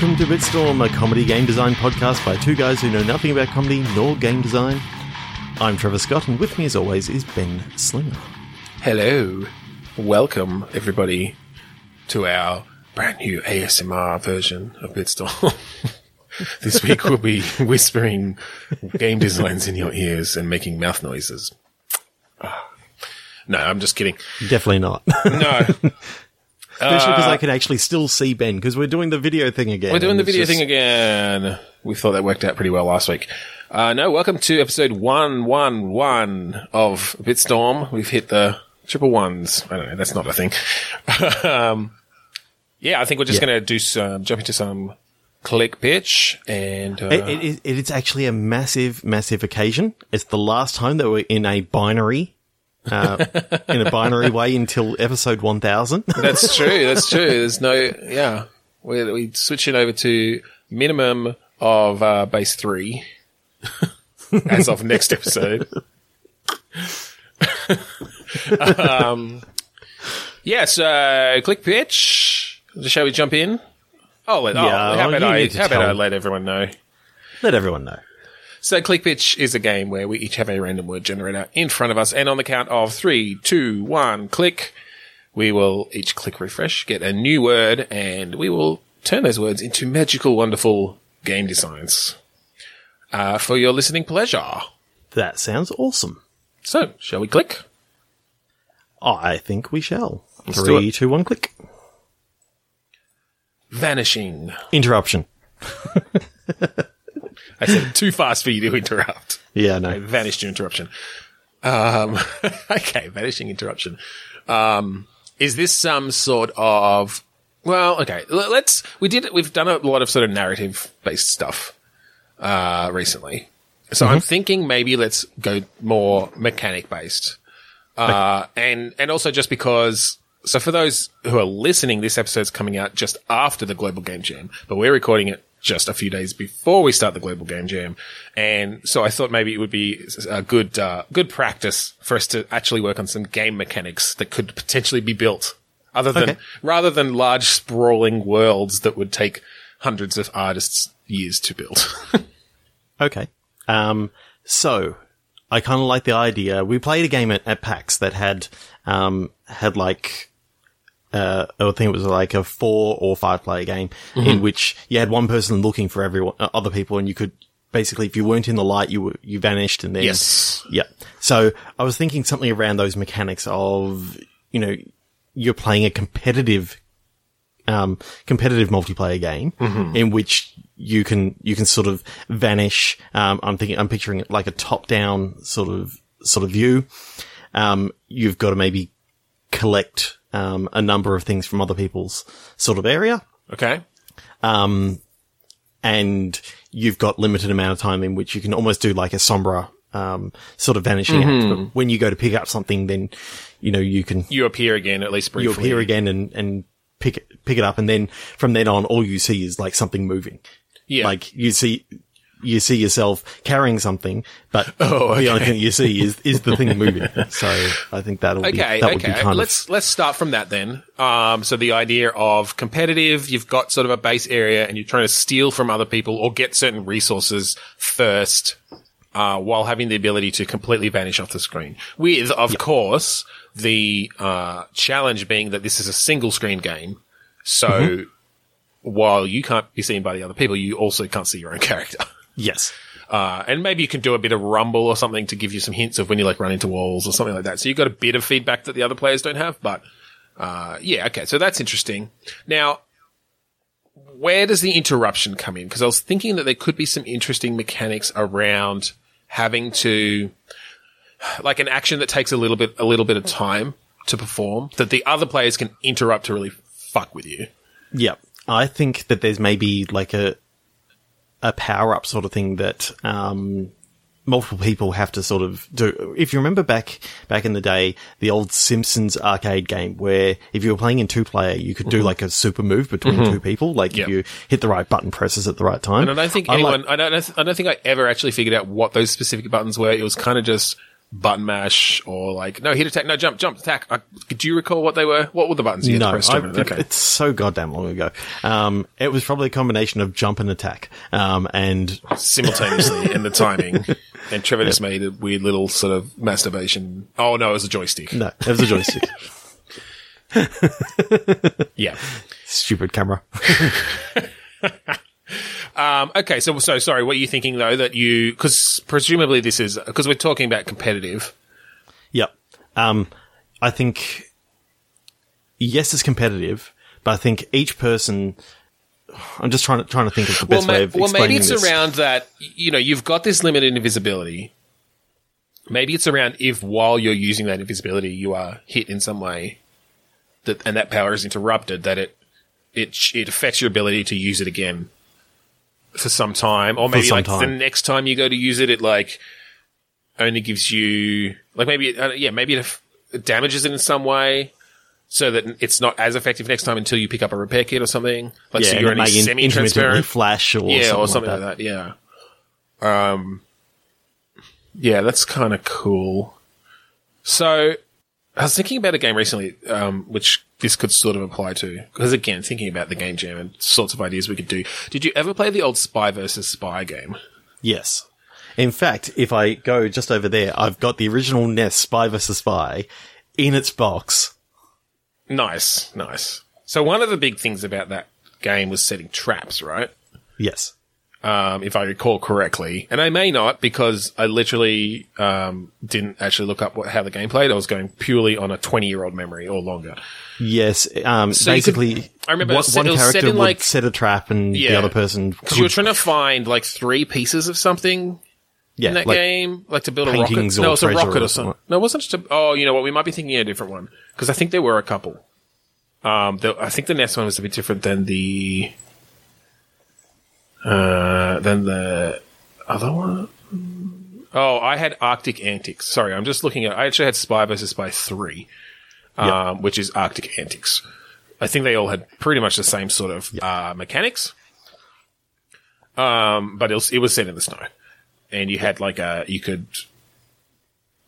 Welcome to Bitstorm, a comedy game design podcast by two guys who know nothing about comedy nor game design. I'm Trevor Scott, and with me, as always, is Ben Slinger. Hello. Welcome, everybody, to our brand new ASMR version of Bitstorm. this week we'll be whispering game designs in your ears and making mouth noises. No, I'm just kidding. Definitely not. No, Especially because I can actually still see Ben, because we're doing the video thing again. we're doing the video just- thing again. We thought that worked out pretty well last week. Uh, no, welcome to episode 111 of Bitstorm. We've hit the triple ones. I don't know, that's not a thing. um, yeah, I think we're just Yeah. going to do some, jump into some click pitch and, uh, It, it, it, it's actually a massive, massive occasion. It's the last time that we're in a binary, uh, in a binary way until episode 1000. That's true. That's true. There's no, yeah. We're, we switching over to minimum of uh, base three as of next episode. um, yes, uh, click pitch. Shall we jump in? Oh, let, oh Yeah, how about I? How about I let everyone know? Let everyone know. So, Click Pitch is a game where we each have a random word generator in front of us, and on the count of three, two, one, click, we will each click refresh, get a new word, and we will turn those words into magical, wonderful game designs uh, for your listening pleasure. That sounds awesome. So, shall we click? I think we shall. do Three, two, one, click. Vanishing. Interruption. I said too fast for you to interrupt. Yeah, no. vanished your interruption. Um, okay, vanishing interruption. Um, is this some sort of, well, okay, let's, we did, we've done a lot of sort of narrative based stuff, uh, recently. So I'm thinking maybe let's go more mechanic based. Uh, and, and also just because, so for those who are listening, this episode's coming out just after the Global Game Jam, but we're recording it just a few days before we start the Global Game Jam. And so I thought maybe it would be a good, uh, good practice for us to actually work on some game mechanics that could potentially be built other than, Okay. rather than large sprawling worlds that would take hundreds of artists years to build. Okay. Um, so I kind of like the idea. We played a game at, at PAX that had, um, had like, uh, I think it was like a four or five player game in which you had one person looking for everyone, uh, other people and you could basically, if you weren't in the light, you were, you vanished and then, Yes. yeah. So I was thinking something around those mechanics of, you know, you're playing a competitive um, competitive multiplayer game in which you can you can sort of vanish. Um, I'm thinking I'm picturing it like a top down sort of sort of view. Um, you've got to maybe collect um, a number of things from other people's sort of area, okay. Um, and you've got limited amount of time in which you can almost do like a sombra um, sort of vanishing act. But when you go to pick up something, then you know you can You appear again, at least briefly. you appear again and, and pick it, pick it up. And then from then on, all you see is like something moving. Yeah. Like you see, you see yourself carrying something, but Oh, the only thing you see is, is the thing moving. So I think that'll be, Okay, that would be okay. kind Let's let's start from that then. Um, so the idea of competitive, you've got sort of a base area, and you're trying to steal from other people or get certain resources first, uh, while having the ability to completely vanish off the screen. With, of course, the uh, challenge being that this is a single screen game, so. Mm-hmm. While you can't be seen by the other people, you also can't see your own character. yes. Uh, and maybe you can do a bit of rumble or something to give you some hints of when you like run into walls or something like that. So you've got a bit of feedback that the other players don't have, but, uh, yeah, okay. So that's interesting. Now, where does the interruption come in? Because I was thinking that there could be some interesting mechanics around having to, like an action that takes a little bit, a little bit of time to perform that the other players can interrupt to really fuck with you. Yeah. I think that there's maybe like a, a power up sort of thing that, um, multiple people have to sort of do. If you remember back, back in the day, the old Simpsons arcade game where if you were playing in two player, you could do like a super move between two people. Like Yep. if you hit the right button presses at the right time. And I don't think I like- anyone, I don't, I don't think I ever actually figured out what those specific buttons were. It was kind of just button mash or like no hit attack, no jump, jump attack. Uh, do you recall what they were? What were the buttons you had to No, press? I, okay. it's so goddamn long ago. Um, it was probably a combination of jump and attack. Um, and simultaneously in the timing. And Trevor just made a weird little sort of masturbation. Oh no, it was a joystick. no, it was a joystick. Yeah. Stupid camera. Um, okay, so so sorry. What are you thinking though? That you because presumably this is because we're talking about competitive. Yep. Um, I think, yes, it's competitive, but I think each person, I'm just trying to, trying to think of the best ma- way of well, explaining maybe it's this. around that. You know, you've got this limited invisibility. Maybe it's around if while you're using that invisibility, you are hit in some way, that and that power is interrupted. That it it it affects your ability to use it again for some time, or maybe like the next time you go to use it, it like only gives you like maybe uh, yeah maybe it, it damages it in some way. So that it's not as effective next time until you pick up a repair kit or something. Like yeah, so you're only semi-transparent flash or yeah, something, or something like like that. that. Yeah. Um. Yeah, that's kind of cool. So, I was thinking about a game recently, um, which this could sort of apply to. Because again, thinking about the game jam and sorts of ideas we could do. Did you ever play the old Spy versus Spy game? Yes. In fact, if I go just over there, I've got the original NES Spy vs. Spy in its box. Nice, nice. So one of the big things about that game was setting traps, right? Yes. Um, if I recall correctly. And I may not because I literally um, didn't actually look up what, how the game played. I was going purely on a 20 year old memory or longer. Yes. Um, could- basically, I remember it one, set- one it set character would like- set a trap and the other person Because you were trying to find like three pieces of something yeah, in that like, game, like to build a rocket. No, it's a rocket or or something. No, it wasn't just a. Oh, you know what? We might be thinking of a different one because I think there were a couple. Um, the, I think the next one was a bit different than the. Uh, than the other one. Oh, I had Arctic Antics. Sorry, I'm just looking at. I actually had Spy versus Spy three, um, which is Arctic Antics. I think they all had pretty much the same sort of uh, mechanics. Um, but it was, it was set in the snow, and you had like a you could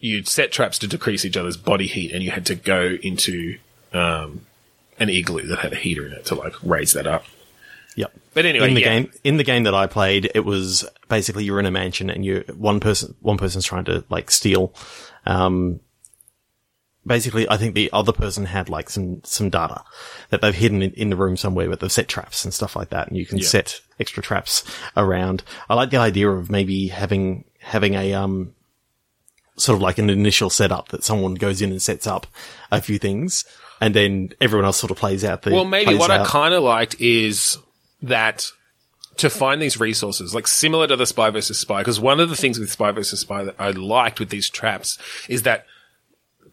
you'd set traps to decrease each other's body heat, and you had to go into um, an igloo that had a heater in it to like raise that up. But anyway, in the yeah. game, in the game that I played, it was basically you're in a mansion and you one person one person's trying to like steal. Um, basically, I think the other person had like some some data that they've hidden in, in the room somewhere, but they've set traps and stuff like that, and you can Yeah. set extra traps around. I like the idea of maybe having having a um sort of like an initial setup that someone goes in and sets up a few things. And then everyone else sort of plays out the. Well, maybe what I kind of liked is that to find these resources, like similar to the Spy versus Spy, because one of the things with Spy versus Spy that I liked with these traps is that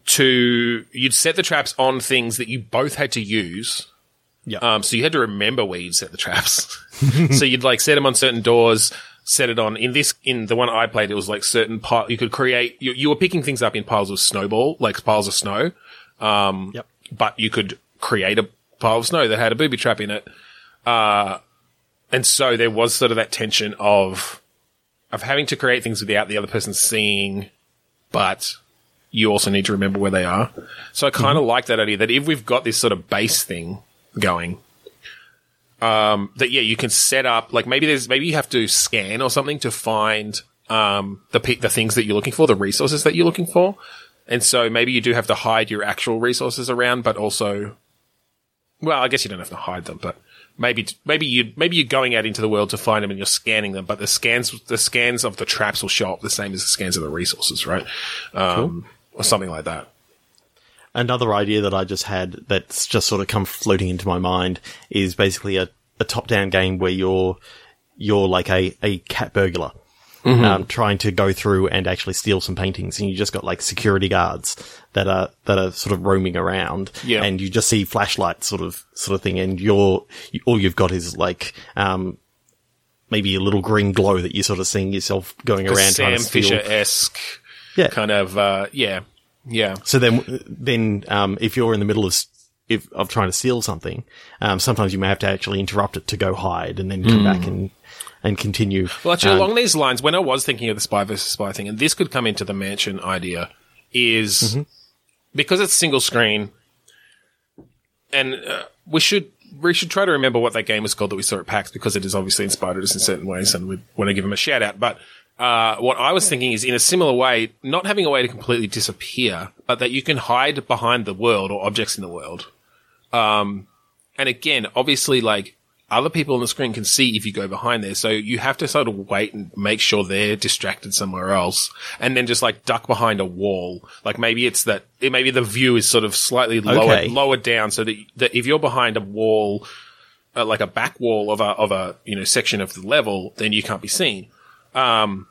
to you'd set the traps on things that you both had to use. Yeah. Um, so you had to remember where you'd set the traps. so you'd like set them on certain doors, set it on in this, in the one I played, it was like certain part, you could create, you, you were picking things up in piles of snowball, like piles of snow Yep. but you could create a pile of snow that had a booby trap in it. Uh, and so there was sort of that tension of, of having to create things without the other person seeing, but you also need to remember where they are. So I kind of like that idea that if we've got this sort of base thing going, um, that yeah, you can set up, like maybe there's, maybe you have to scan or something to find, um, the, pe- the things that you're looking for, the resources that you're looking for. And so maybe you do have to hide your actual resources around, but also, well, I guess you don't have to hide them, but maybe, maybe you, maybe you're going out into the world to find them and you're scanning them, but the scans, the scans of the traps will show up the same as the scans of the resources, right? Um, or something like that. Another idea that I just had that's just sort of come floating into my mind is basically a, a top-down game where you're you're like a, a cat burglar, um, trying to go through and actually steal some paintings, and you just got like security guards that are that are sort of roaming around, Yeah. and you just see flashlights sort of sort of thing, and you're you, all you've got is like um, maybe a little green glow that you're sort of seeing yourself going The around Sam trying to steal. Fisher esque Yeah. kind of, uh, yeah, yeah. So then, then um, if you're in the middle of if of trying to steal something, um, sometimes you may have to actually interrupt it to go hide and then come back and and continue. Well, actually, Um, along these lines, when I was thinking of the spy versus spy thing, and this could come into the mansion idea, is Mm-hmm. because it's single screen, and uh, we should we should try to remember what that game was called that we saw at PAX because it has obviously inspired us in certain ways, and we want to give them a shout out. But uh, what I was thinking is, in a similar way, not having a way to completely disappear, but that you can hide behind the world or objects in the world. Um, and again, obviously, like other people on the screen can see if you go behind there. So you have to sort of wait and make sure they're distracted somewhere else and then just like duck behind a wall. Like maybe it's that, it, maybe the view is sort of slightly lower, Okay. lower down so that, that if you're behind a wall, uh, like a back wall of a, of a, you know, section of the level, then you can't be seen. Um,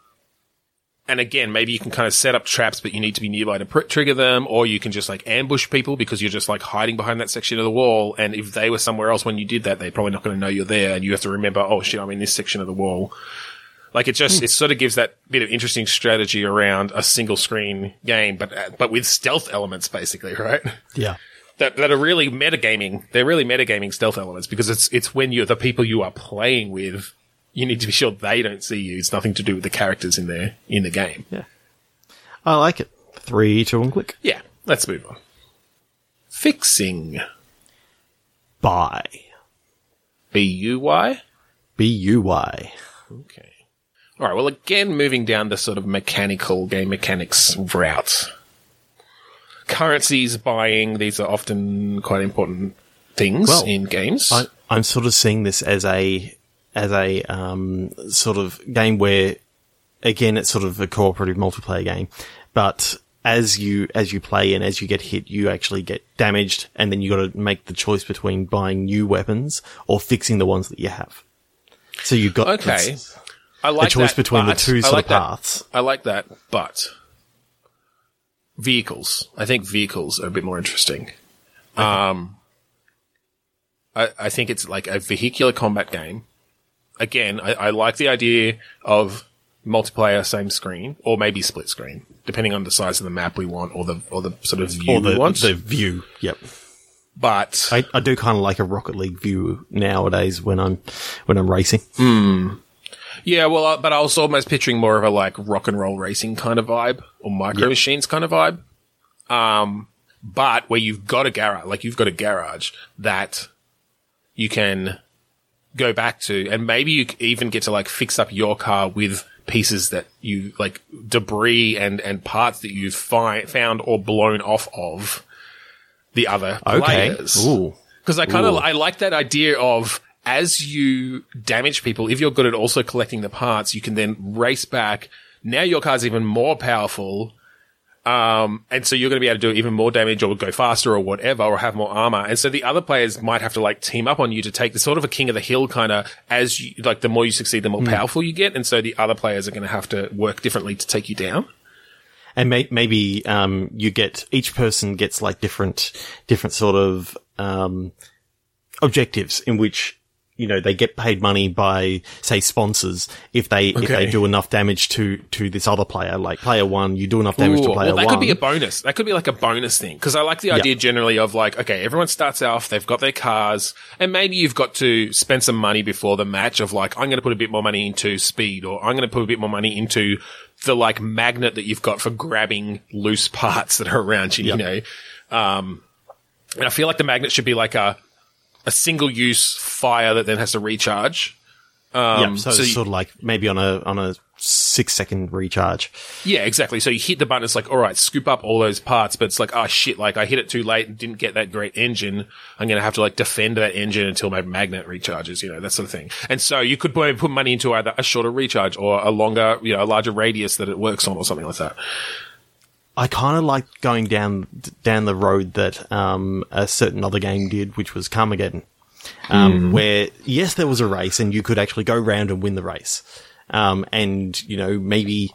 and again, maybe you can kind of set up traps, but you need to be nearby to pr- trigger them, or you can just like ambush people because you're just like hiding behind that section of the wall. And if they were somewhere else when you did that, they're probably not going to know you're there, and you have to remember, oh shit, I'm in this section of the wall. Like it just, it sort of gives that bit of interesting strategy around a single screen game, but uh, but with stealth elements, basically, right? yeah. that that are really metagaming. They're really metagaming stealth elements because it's it's when you're the people you are playing with. You need to be sure they don't see you. It's nothing to do with the characters in there in the game. Yeah, I like it. Three, two, and click. Yeah, let's move on. Fixing. Buy. B U Y. B U Y. Okay. All right. Well, again, moving down the sort of mechanical game mechanics route. Currencies buying. These are often quite important things Well, in games. I, I'm sort of seeing this as a as a um, sort of game where, again, it's sort of a cooperative multiplayer game, but as you as you play and as you get hit, you actually get damaged, and then you got to make the choice between buying new weapons or fixing the ones that you have. So you've got okay. I like a choice that, between the two sort like of that. paths. I like that, but vehicles. I think vehicles are a bit more interesting. Um, I, I think it's like a vehicular combat game. Again, I, I like the idea of multiplayer, same screen, or maybe split screen, depending on the size of the map we want, or the or the sort of view Or the we want. the view. Yep. but I, I do kind of like a Rocket League view nowadays when I'm when I'm racing. Yeah, well, uh, but I was almost picturing more of a like rock and roll racing kind of vibe or micro machines kind of vibe. Um, but where you've got a garage, like you've got a garage that you can go back to, and maybe you even get to like fix up your car with pieces that you like debris and and parts that you've fi- found or blown off of the other Okay. players. Because I kind of I like that idea of as you damage people, if you're good at also collecting the parts, you can then race back. Now your car's even more powerful. Um, and so you're going to be able to do even more damage or go faster or whatever or have more armor. And so the other players might have to like team up on you to take the sort of a king of the hill kind of as you, like the more you succeed, the more powerful you get. And so the other players are going to have to work differently to take you down. And may- maybe um, you get each person gets like different different sort of um, objectives in which you know they get paid money by say sponsors if they if they do enough damage to to this other player like player one you do enough damage to player well, that one could be a bonus. That could be like a bonus thing. Because I like the idea generally of like, okay, everyone starts off, they've got their cars, and maybe you've got to spend some money before the match of like, I'm going to put a bit more money into speed, or I'm going to put a bit more money into the like magnet that you've got for grabbing loose parts that are around you, you know. Um, and I feel like the magnet should be like a, a single use fire that then has to recharge. Um, yeah, so, so it's you- sort of like maybe on a on a six second recharge Yeah, exactly. So you hit the button, it's like, all right, scoop up all those parts, but it's like, oh shit, like I hit it too late and didn't get that great engine. I'm going to have to like defend that engine until my magnet recharges, you know, that sort of thing. And so you could put money into either a shorter recharge or a longer, you know, a larger radius that it works on or something like that. I kind of like going down down the road that um, a certain other game did, which was Carmageddon, um, where yes, there was a race and you could actually go round and win the race, um, and you know maybe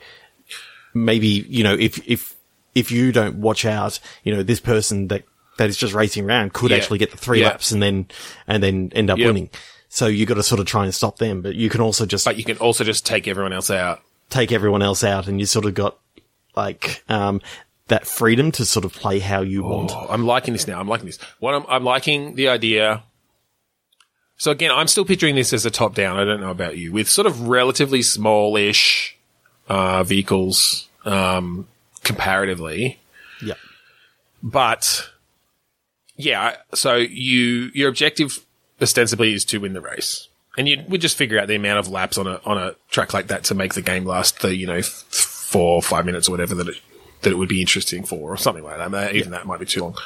maybe you know if if if you don't watch out, you know this person that that is just racing around could Yeah. actually get the three Yeah. laps and then and then end up Yep. winning. So you got to sort of try and stop them, but you can also just But you can also just take everyone else out. take everyone else out and you sort of got like um that freedom to sort of play how you want. Oh, I'm liking this now. I'm liking this. What I'm, I'm liking the idea. So again, I'm still picturing this as a top down. I don't know about you with sort of relatively smallish, uh, vehicles, um, comparatively. Yeah. But yeah, so you, your objective ostensibly is to win the race. And you would just figure out the amount of laps on a, on a track like that to make the game last the, you know, four or five minutes or whatever that it, that it would be interesting for or something like that. Even that might be too long.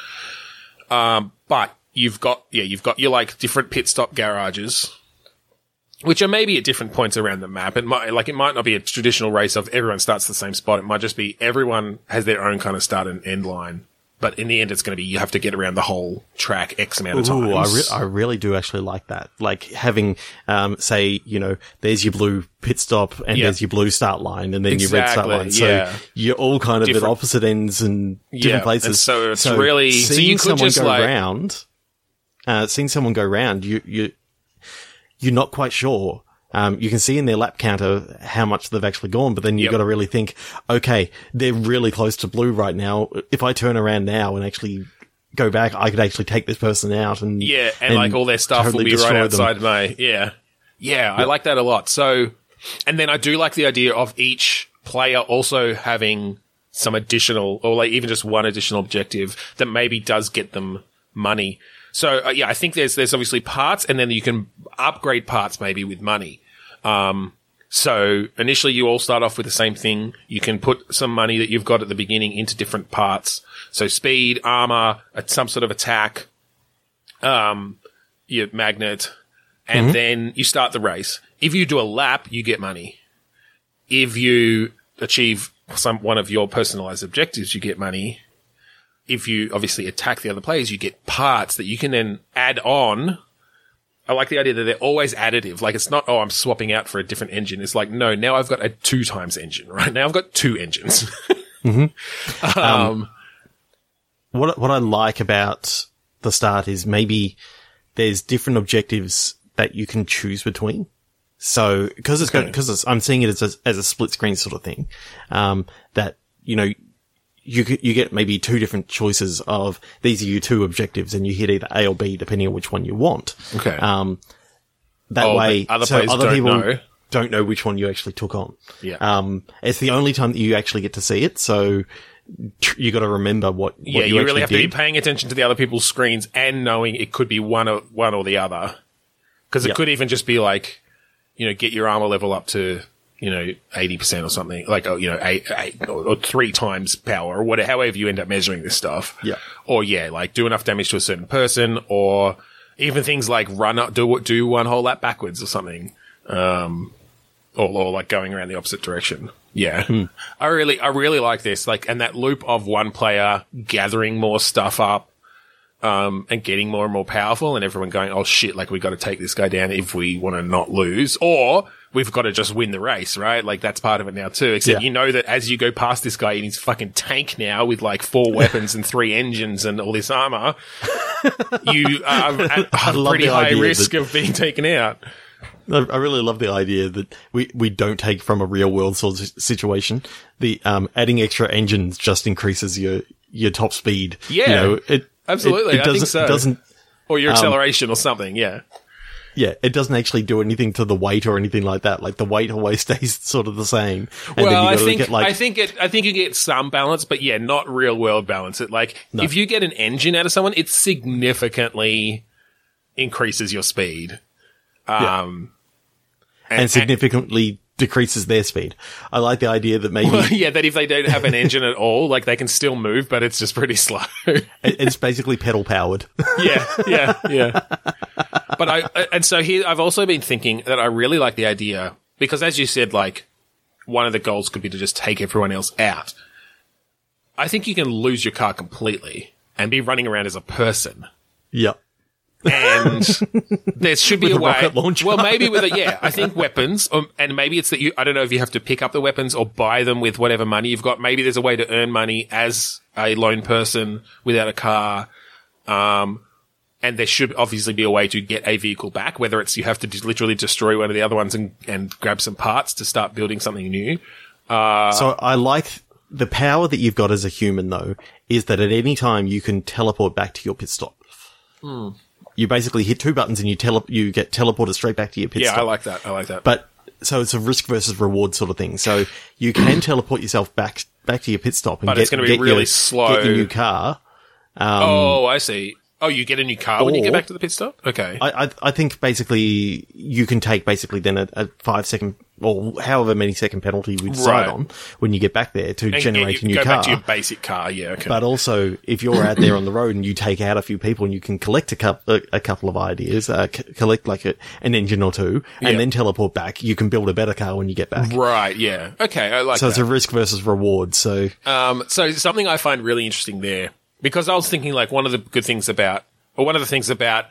Um, but you've got, yeah, you've got your like different pit stop garages, which are maybe at different points around the map. It might, like, it might not be a traditional race of everyone starts the same spot. It might just be everyone has their own kind of start and end line. But in the end, it's going to be you have to get around the whole track X amount of times. Ooh, I, re- I really do actually like that. Like having, um, say, you know, there's your blue pit stop and Yeah. there's your blue start line and then your red start line. So yeah. you're all kind of at opposite ends and different Yeah, places. and so it's really- so seeing you could someone just, go like- round, uh, seeing someone go round, you, you, you're not quite sure. Um, you can see in their lap counter how much they've actually gone, but then you've Yep. got to really think, okay, they're really close to blue right now. If I turn around now and actually go back, I could actually take this person out and Yeah, and, like all their stuff totally will be right destroy them. outside my yeah. yeah. I like that a lot. So, and then I do like the idea of each player also having some additional, or like even just one additional objective that maybe does get them money. So uh, yeah, I think there's there's obviously parts, and then you can upgrade parts maybe with money. Um, so initially you all start off with the same thing. You can put some money that you've got at the beginning into different parts. So speed, armor, some sort of attack, um, your magnet, and then you start the race. If you do a lap, you get money. If you achieve some one of your personalized objectives, you get money. If you obviously attack the other players, you get parts that you can then add on. I like the idea that they're always additive. Like it's not, oh, I'm swapping out for a different engine. It's like, no, now I've got a two times engine, right? Now I've got two engines. um, what what I like about the start is maybe there's different objectives that you can choose between. So because it's because it's, I'm seeing it as a, as a split screen sort of thing, um, that you know you get- you get maybe two different choices of these are your two objectives, and you hit either A or B depending on which one you want. Okay. Um, that Oh, way, other so other don't people know. don't know which one you actually took on. Yeah. Um, it's the only time that you actually get to see it, so you got to remember what. what yeah, you, you, really have to be paying attention to the other people's screens and knowing it could be one or one or the other. Because it Yep. could even just be like, you know, get your armor level up to you know eighty percent or something, like oh, you know eight, eight or, or three times power or whatever. However you end up measuring this stuff. Yeah. Or yeah, like do enough damage to a certain person, or even things like run up, do what, do one whole lap backwards or something. Um, or, or like going around the opposite direction. Yeah. I really, I really like this. Like, and that loop of one player gathering more stuff up, um, and getting more and more powerful and everyone going, oh shit, like we got to take this guy down if we want to not lose or we've got to just win the race, right? Like that's part of it now too. Except Yeah. you know that as you go past this guy in his fucking tank now with like four weapons and three engines and all this armor, you are at a pretty high risk that- of being taken out. I really love the idea that we, we don't take from a real world sort of situation. The um, adding extra engines just increases your your top speed. Yeah. you know, it Absolutely, It, I it think doesn't so. it doesn't Or your acceleration or something. Yeah. Yeah it doesn't actually do anything to the weight or anything like that. Like the weight always stays sort of the same. And well, I think get, like I think it. I think you get some balance, but yeah, not real world balance. It like if you get an engine out of someone, it significantly increases your speed. Um, and significantly decreases their speed. I like the idea that maybe yeah, that if they don't have an engine at all, like they can still move, but it's just pretty slow. it's basically pedal powered. yeah, yeah, yeah. But I and so here I've also been thinking that I really like the idea because as you said, like one of the goals could be to just take everyone else out. I think you can lose your car completely and be running around as a person. yep. And there should be a a way. Well, maybe with a yeah. I think weapons, um, and maybe it's that you. I don't know if you have to pick up the weapons or buy them with whatever money you've got. Maybe there's a way to earn money as a lone person without a car. Um, and there should obviously be a way to get a vehicle back, whether it's you have to literally destroy one of the other ones and, and grab some parts to start building something new. so I like the power that you've got as a human though is that at any time you can teleport back to your pit stop. Hmm. You basically hit two buttons and you tele- you get teleported straight back to your pit Yeah, stop. I like that. I like that. but so it's a risk versus reward sort of thing. So you can teleport yourself back back to your pit stop, and But get, it's gonna be get really your, slow. Get your new car. oh, I see. Oh, you get a new car when you Or- get back to the pit stop? Okay. I, I I think basically you can take basically then a, a five second or however many second penalty we decide Right. on when you get back there to And- generate a new go car. back to your basic car. Yeah, okay. But also, if you're out there on the road and you take out a few people and you can collect a, cou- a, a couple of ideas, uh, c- collect like a, an engine or two, and Yeah. then teleport back, you can build a better car when you get back. right, yeah. Okay, I like So that. it's a risk versus reward. So Um, so something I find really interesting there, because I was thinking like one of the good things about, or one of the things about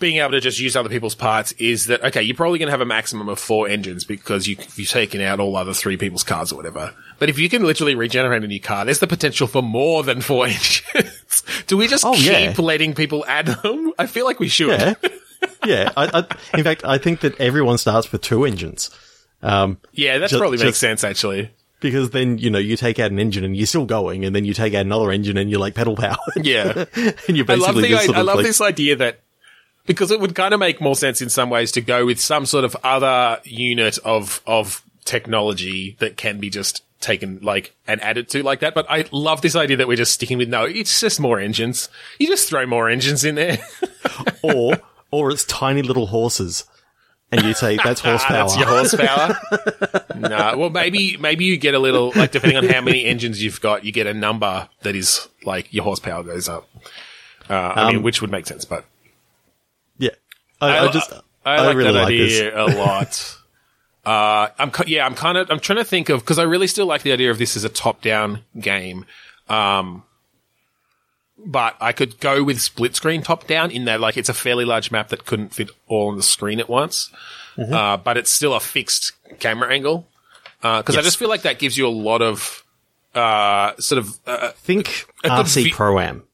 being able to just use other people's parts is that, okay, you're probably going to have a maximum of four engines because you, you've taken out all other three people's cars or whatever. But if you can literally regenerate a new car, there's the potential for more than four engines. Do we just Oh, keep yeah. letting people add them? I feel like we should. yeah, yeah. I, I, in fact, I think that everyone starts with two engines. Um, Yeah, that probably makes just- sense actually. Because then, you know, you take out an engine and you're still going, and then you take out another engine and you're like pedal power. Yeah. and you're I love basically the just I, I love like, this idea that because it would kind of make more sense in some ways to go with some sort of other unit of of technology that can be just taken like and added to like that. But I love this idea that we're just sticking with no, it's just more engines. You just throw more engines in there. or, or it's tiny little horses. And you say, that's Ah, horsepower. That's your horsepower. no, well maybe maybe you get a little like depending on how many engines you've got, you get a number that is like your horsepower goes up. Uh, I mean, Um, which would make sense, but yeah. I, I, just, I, I, like really that like this. idea a lot. uh, I'm yeah, I'm kind of I'm trying to think of because I really still like the idea of this as a top-down game. Um, but I could go with split screen top-down in there. like it's a fairly large map that couldn't fit all on the screen at once. Mm-hmm. Uh, but it's still a fixed camera angle because I Yes. just feel like that gives you a lot of uh, sort of uh, Think good RC vi- Pro Am.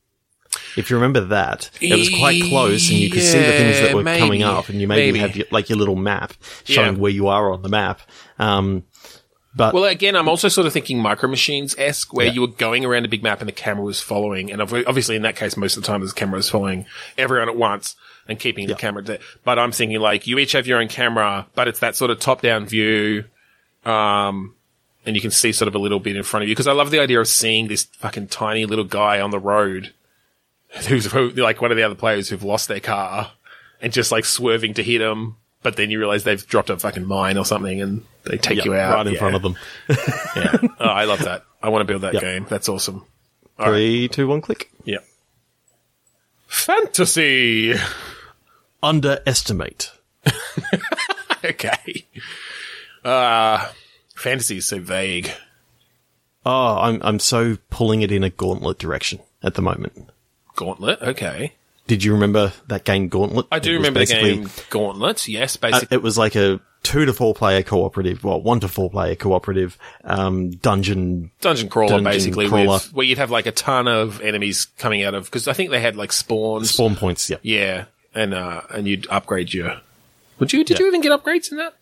If you remember that, it was quite close, and you could see the things that Yeah, were coming up, and you maybe, Maybe. have your, like your little map showing Yeah. where you are on the map. Um, but Well, again, I'm also sort of thinking Micro Machines esque, where Yeah. you were going around a big map and the camera was following. And obviously, in that case, most of the time, the camera was following everyone at once and keeping the camera there. But I'm thinking like you each have your own camera, but it's that sort of top down view. Um, and you can see sort of a little bit in front of you because I love the idea of seeing this fucking tiny little guy on the road who's who, like one of the other players who've lost their car and just like swerving to hit him. But then you realize they've dropped a fucking mine or something and they take yeah, you out. right in Yeah. front of them. Yeah. Oh, I love that. I want to build that Yep. game. That's awesome. Three, two, one, click. Yeah. Fantasy. Underestimate. okay. Uh, fantasy is so vague. Oh, I'm I'm so pulling it in a gauntlet direction at the moment. Gauntlet. Okay. Did you remember that game Gauntlet? I do remember the game Gauntlet. Yes, Uh, basically. it was like a two to four player cooperative, well, one to four player cooperative um, dungeon. Dungeon crawler, dungeon basically, crawler. with where you'd have like a ton of enemies coming out of because I think they had like spawns. Spawn points. Yeah, Yeah, and uh, and you'd upgrade your. Would you? Did Yeah. you even get upgrades in that?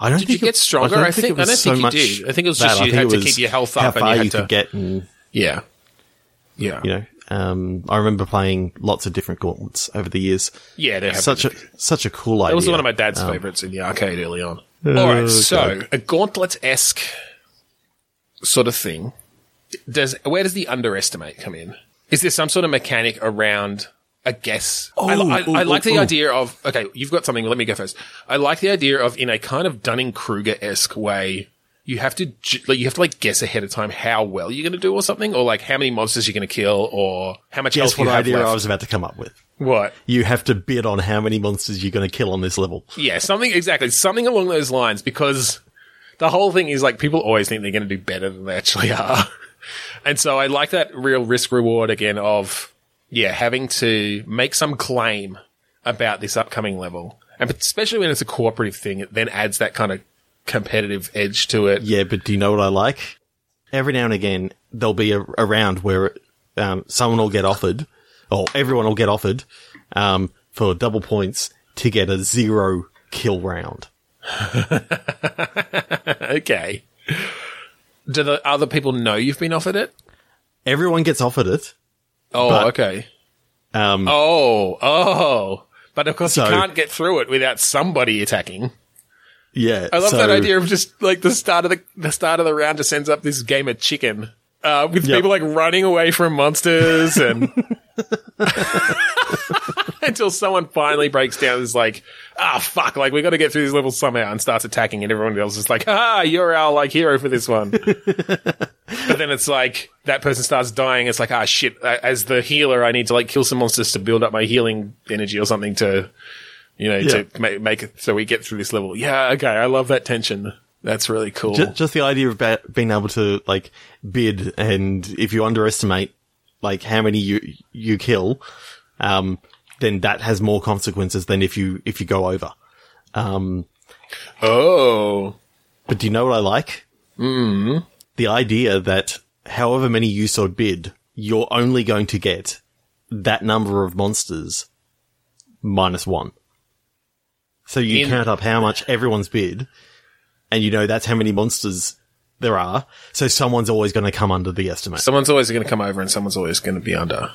I don't Did think you it- get stronger? don't I think- it was I don't so think you did. I think it was just I you had to keep your health up and you had you to- get, and Yeah. Yeah. you know, um, I remember playing lots of different gauntlets over the years. Yeah, they have Such a such a cool idea. That was one of my dad's Um, favorites in the arcade early on. All right, so God. a gauntlet esque sort of thing. Does where does the underestimate come in? Is there some sort of mechanic around a guess? I, Oh, I, I ooh, like ooh, the ooh. idea of okay, you've got something. Let me go first. I like the idea of in a kind of Dunning Kruger esque way. You have to like you have to like guess ahead of time how well you're going to do or something, or like how many monsters you're going to kill, or how much Guess health you what have idea left. I was about to come up with. what? You have to bid on how many monsters you're going to kill on this level. Yeah, something exactly, something along those lines because the whole thing is like people always think they're going to do better than they actually are. and so I like that real risk reward again of yeah, having to make some claim about this upcoming level. And especially when it's a cooperative thing, it then adds that kind of competitive edge to it. Yeah, but do you know what I like? Every now and again, there'll be a, a round where um, someone will get offered, or everyone will get offered, um, for double points to get a zero kill round. okay. Do the other people know you've been offered it? Everyone gets offered it. Oh, But- okay. Um, Oh, oh. But of course, So- you can't get through it without somebody attacking. Yeah. I love so- that idea of just like the start of the the start of the round just ends up this game of chicken. Uh, with Yep. people like running away from monsters and until someone finally breaks down and is like, ah, fuck, like we got to get through these levels somehow and starts attacking and everyone else is like, ah, you're our like hero for this one. but then it's like that person starts dying. It's like, ah, shit, as the healer, I need to like kill some monsters to build up my healing energy or something to, you know, Yeah. to make, make it so we get through this level. Yeah, okay, I love that tension. That's really cool. Ju- just the idea of ba- being able to like bid, and if you underestimate like how many you you kill, um, then that has more consequences than if you if you go over. Um, oh, but do you know what I like? Mm. The idea that however many you so bid, you're only going to get that number of monsters minus one. So you In- count up how much everyone's bid, and you know that's how many monsters there are. So someone's always going to come under the estimate. someone's always going to come over and someone's always going to be under.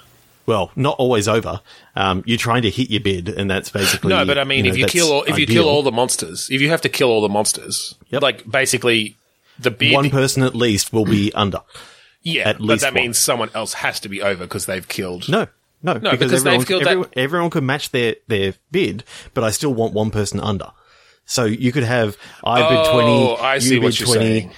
well, not always over. Um, you're trying to hit your bid, and that's basically No, but I mean, know, if you kill all, if you kill all the monsters, if you have to kill all the monsters, Yep. like basically the bid, one person at least will be under. yeah, at but least that one. means someone else has to be over because they've killed. No, no, no because they've everyone, that- everyone, everyone could match their, their bid, but I still want one person under. So you could have I bid Oh, twenty, I you see bid twenty, saying.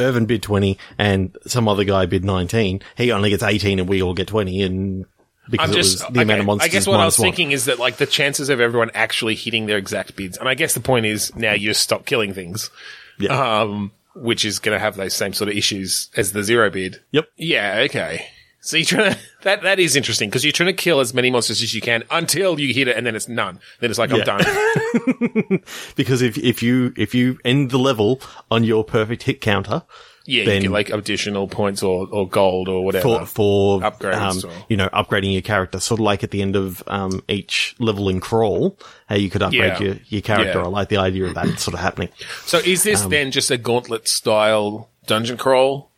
Irvin bid twenty, and some other guy bid nineteen. He only gets eighteen, and we all get twenty, and because I'm it was the amount of monsters. I guess what I was one. thinking is that like the chances of everyone actually hitting their exact bids, and I guess the point is now you just stop killing things, Yeah. um, which is going to have those same sort of issues as the zero bid. Yep. Yeah. Okay. So you're trying to that that is interesting because you're trying to kill as many monsters as you can until you hit it, and then it's none. Then it's like I'm done. because if if you if you end the level on your perfect hit counter, Yeah, Then- you get like additional points or, or gold or whatever. for for Upgrades um, or- you know upgrading your character, sort of like at the end of um, each level in crawl, how you could upgrade Yeah. your your character. Yeah. I like the idea of that sort of happening. so is this um, then just a gauntlet style dungeon crawl?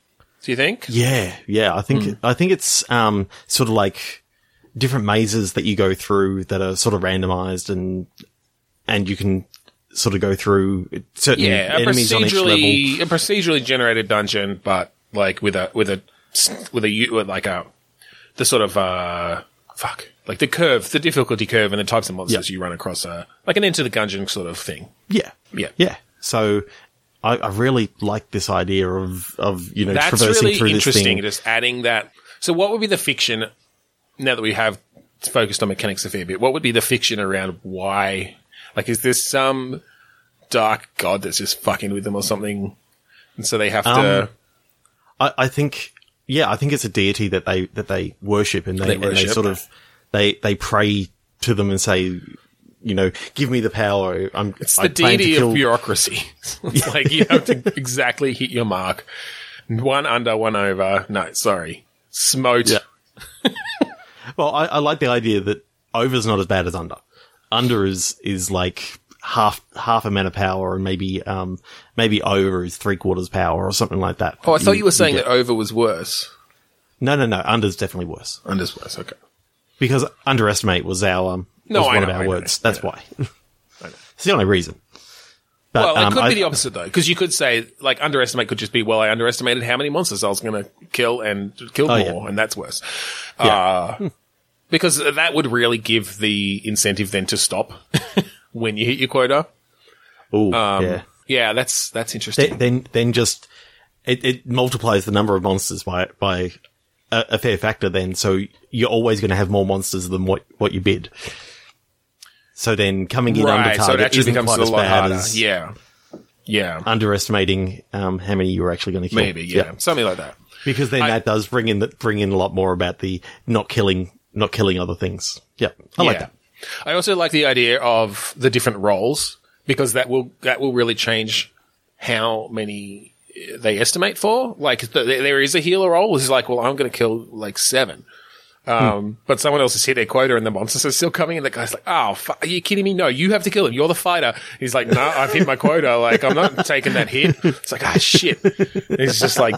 Do you think? Yeah, yeah. I think Hmm. I think it's um sort of like different mazes that you go through that are sort of randomized and and you can sort of go through certain Yeah, enemies on each level. a procedurally generated dungeon, but like with a with a with a with like a the sort of uh fuck like the curve, the difficulty curve, and the types of monsters you run across, uh, like an Enter the Gungeon sort of thing. Yeah, Yeah. yeah. So I, I really like this idea of of you know That's traversing really through this interesting. thing. Just adding that. So, what would be the fiction? Now that we have focused on mechanics a fair bit, what would be the fiction around why? Like, is this some dark god that's just fucking with them or something? And so they have to. Um, I, I think, yeah, I think it's a deity that they that they worship, and they, They and they sort of they they pray to them and say, you know, give me the power. I'm It's I the plan deity of bureaucracy. it's like you have to exactly hit your mark. One under, one over. No, sorry. Smote. Yeah. Well, I, I like the idea that over's not as bad as under. Under is is like half half amount of power, and maybe um maybe over is three quarters power or something like that. Oh, I thought you were saying get- that over was worse. no, no, no. Under's definitely worse Under's worse. Okay. because underestimate was our um No, I one know, of our I know, words. That's why. it's the only reason. But, Well, it um, could I- be the opposite though, because you could say like underestimate could just be well, I underestimated how many monsters I was going to kill and kill Oh, more, yeah. and that's worse. Yeah. Uh, because that would really give the incentive then to stop when you hit your quota. Ooh, Um, yeah. yeah, that's that's interesting. Then, then then just it, it multiplies the number of monsters by by a, a fair factor. Then, so you're always going to have more monsters than what what you bid. So then, coming in under right, so it target actually isn't becomes quite a as lot bad harder. as Yeah, yeah, underestimating um, how many you're actually going to kill. maybe, yeah, something like that. because then I- that does bring in the, bring in a lot more about the not killing not killing other things. Yeah, I like that. I also like the idea of the different roles because that will that will really change how many uh, they estimate for. Like th- there is a healer role. It's like, well, I'm going to kill like seven. Um, but someone else has hit their quota and the monsters are still coming and the guy's like, oh, fu- are you kidding me? No, you have to kill him. You're the fighter. He's like, no, I've hit my quota. Like, I'm not taking that hit. It's like, ah, shit. And he's just like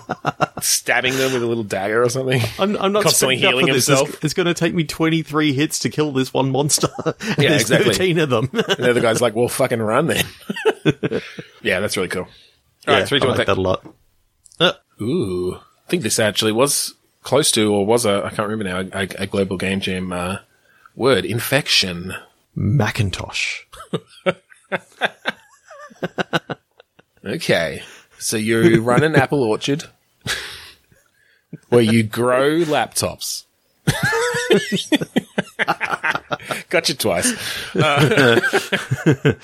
stabbing them with a little dagger or something. I'm, I'm not Constantly healing himself. It's, it's going to take me 23 hits to kill this one monster. And Yeah, there's exactly. 13 of them. And the other guy's like, well, fucking run then. yeah, that's really cool. All right, yeah, three, I two, one, like that a lot. Uh, Ooh, I think this actually was close to, or was a, I can't remember now, a, a global game jam uh, word. Infection. Macintosh. Okay, so you run an apple orchard where you grow laptops. Got you twice. Uh,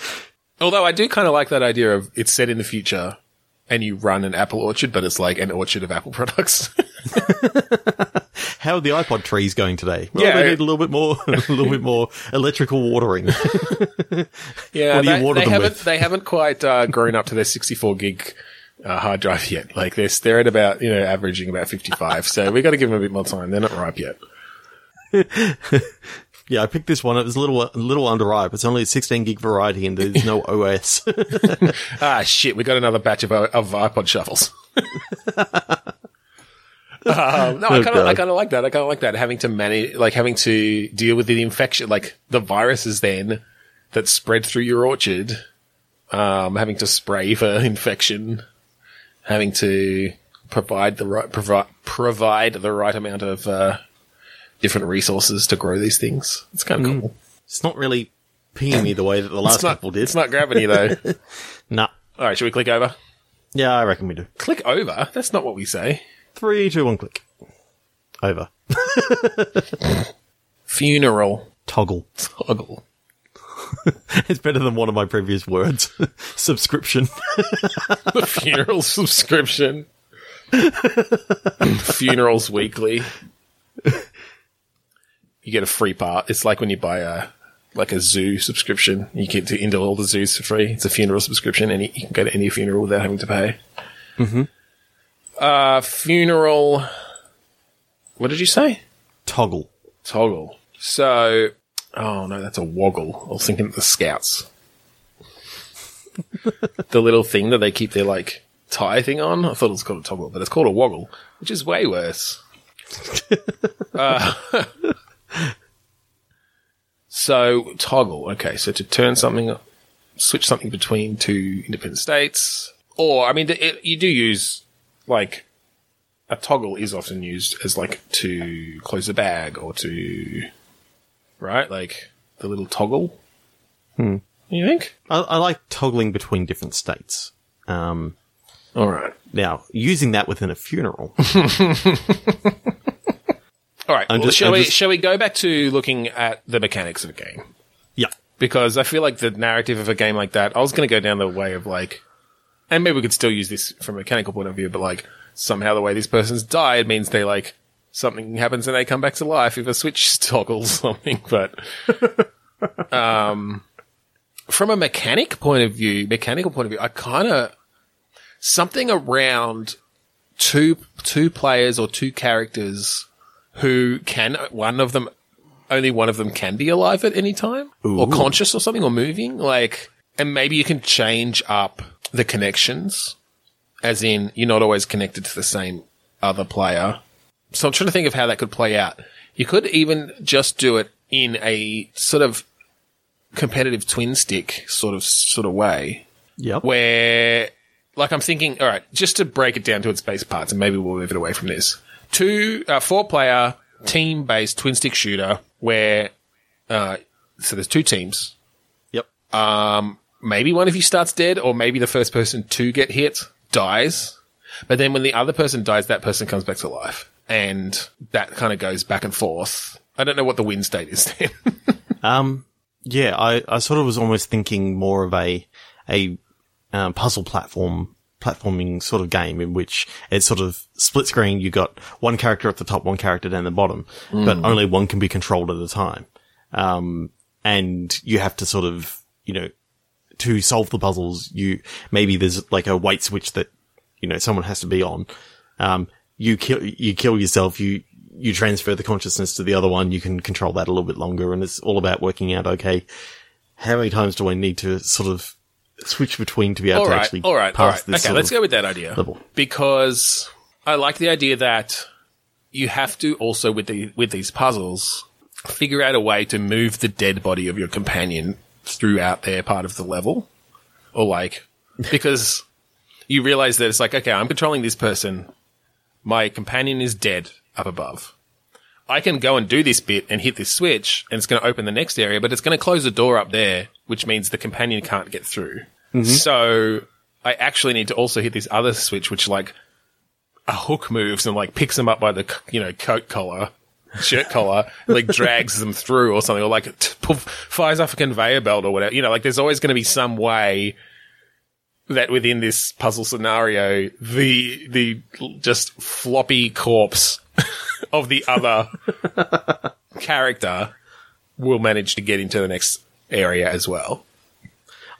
although I do kind of like that idea of it's set in the future and you run an apple orchard, but it's like an orchard of apple products. How are the iPod trees going today? Well, Yeah, they need a little bit more, a little bit more electrical watering. Yeah, What do you they, water they them haven't with? they haven't quite uh, grown up to their 64 gig uh, hard drive yet. Like they're they're at about you know averaging about 55. so we got to give them a bit more time. They're not ripe yet. Yeah, I picked this one. It was a little, a little underripe. It's only a 16 gig variety and there's no OS. Ah shit, we got another batch of of iPod shuffles. Um, no, I Oh, kind of. I kind of like that. I kind of like that having to manage, like having to deal with the infection, like the viruses then that spread through your orchard. Um, having to spray for infection, having to provide the right provide provide the right amount of uh, different resources to grow these things. It's kind of hmm. cool. it's not really peeing me the way that the last not, couple did. it's not gravity though. Nah. All right, should we click over? Yeah, I reckon we do. Click over. That's not what we say. Three, two, one, click. Over. Funeral. Toggle. Toggle. It's better than one of my previous words. Subscription. The funeral subscription. Funerals weekly. You get a free part. It's like when you buy a like a zoo subscription. You get to into all the zoos for free. It's a funeral subscription, and you can go to any funeral without having to pay. Mm-hmm. Uh, funeral. What did you say? Toggle. Toggle. So, oh no, that's a woggle. I was thinking of the scouts. the little thing that they keep their like tie thing on. I thought it was called a toggle, but it's called a woggle, which is way worse. uh, so toggle. Okay, so to turn something, switch something between two independent states, or I mean, it, you do use like a toggle is often used as like to close a bag or to right like the little toggle hmm you think I, I like toggling between different states. Um, all right now, using that within a funeral. all right well, just- shall I'm we just- shall we go back to looking at the mechanics of a game yeah. because i feel like the narrative of a game like that i was going to go down the way of like and maybe we could still use this from a mechanical point of view but like somehow the way this person's died means they like something happens and they come back to life if a switch toggles something but um from a mechanic point of view mechanical point of view i kind of something around two two players or two characters who can one of them only one of them can be alive at any time? Or conscious or something or moving? Like and maybe you can change up the connections as in you're not always connected to the same other player. So i'm trying to think of how that could play out. You could even just do it in a sort of competitive twin stick sort of sort of way. Yep. where like I'm thinking, all right, just to break it down to its base parts, and maybe we'll move it away from this. Two, uh, four player team based twin stick shooter where, uh, so there's two teams. Yep. Um, maybe one of you starts dead, or maybe the first person to get hit dies. But then when the other person dies, that person comes back to life. And that kind of goes back and forth. I don't know what the win state is then. Um, yeah, I, I sort of was almost thinking more of a, a, um, puzzle platform, platforming sort of game in which it's sort of split screen. You got one character at the top, one character down the bottom, but only one can be controlled at a time. Um, and you have to sort of, you know, to solve the puzzles, you, maybe there's like a wait switch that, you know, someone has to be on. Um, you kill, you kill yourself, you, you transfer the consciousness to the other one, you can control that a little bit longer. And it's all about working out, okay, how many times do I need to sort of switch between to be able All to right, actually all right, all pass right. this Okay, let's go with that idea level? because I like the idea that you have to also with the with these puzzles figure out a way to move the dead body of your companion throughout their part of the level, or like because you realize that it's like okay, I'm controlling this person, my companion is dead up above. I can go and do this bit and hit this switch, and it's going to open the next area, but it's going to close the door up there, which means the companion can't get through. Mm-hmm. So I actually need to also hit this other switch, which like a hook moves and like picks them up by the you know coat collar, shirt collar, like drags them through or something, or like t- poof, fires off a conveyor belt or whatever. You know, like there's always going to be some way that within this puzzle scenario, the the just floppy corpse of the other character will manage to get into the next area as well.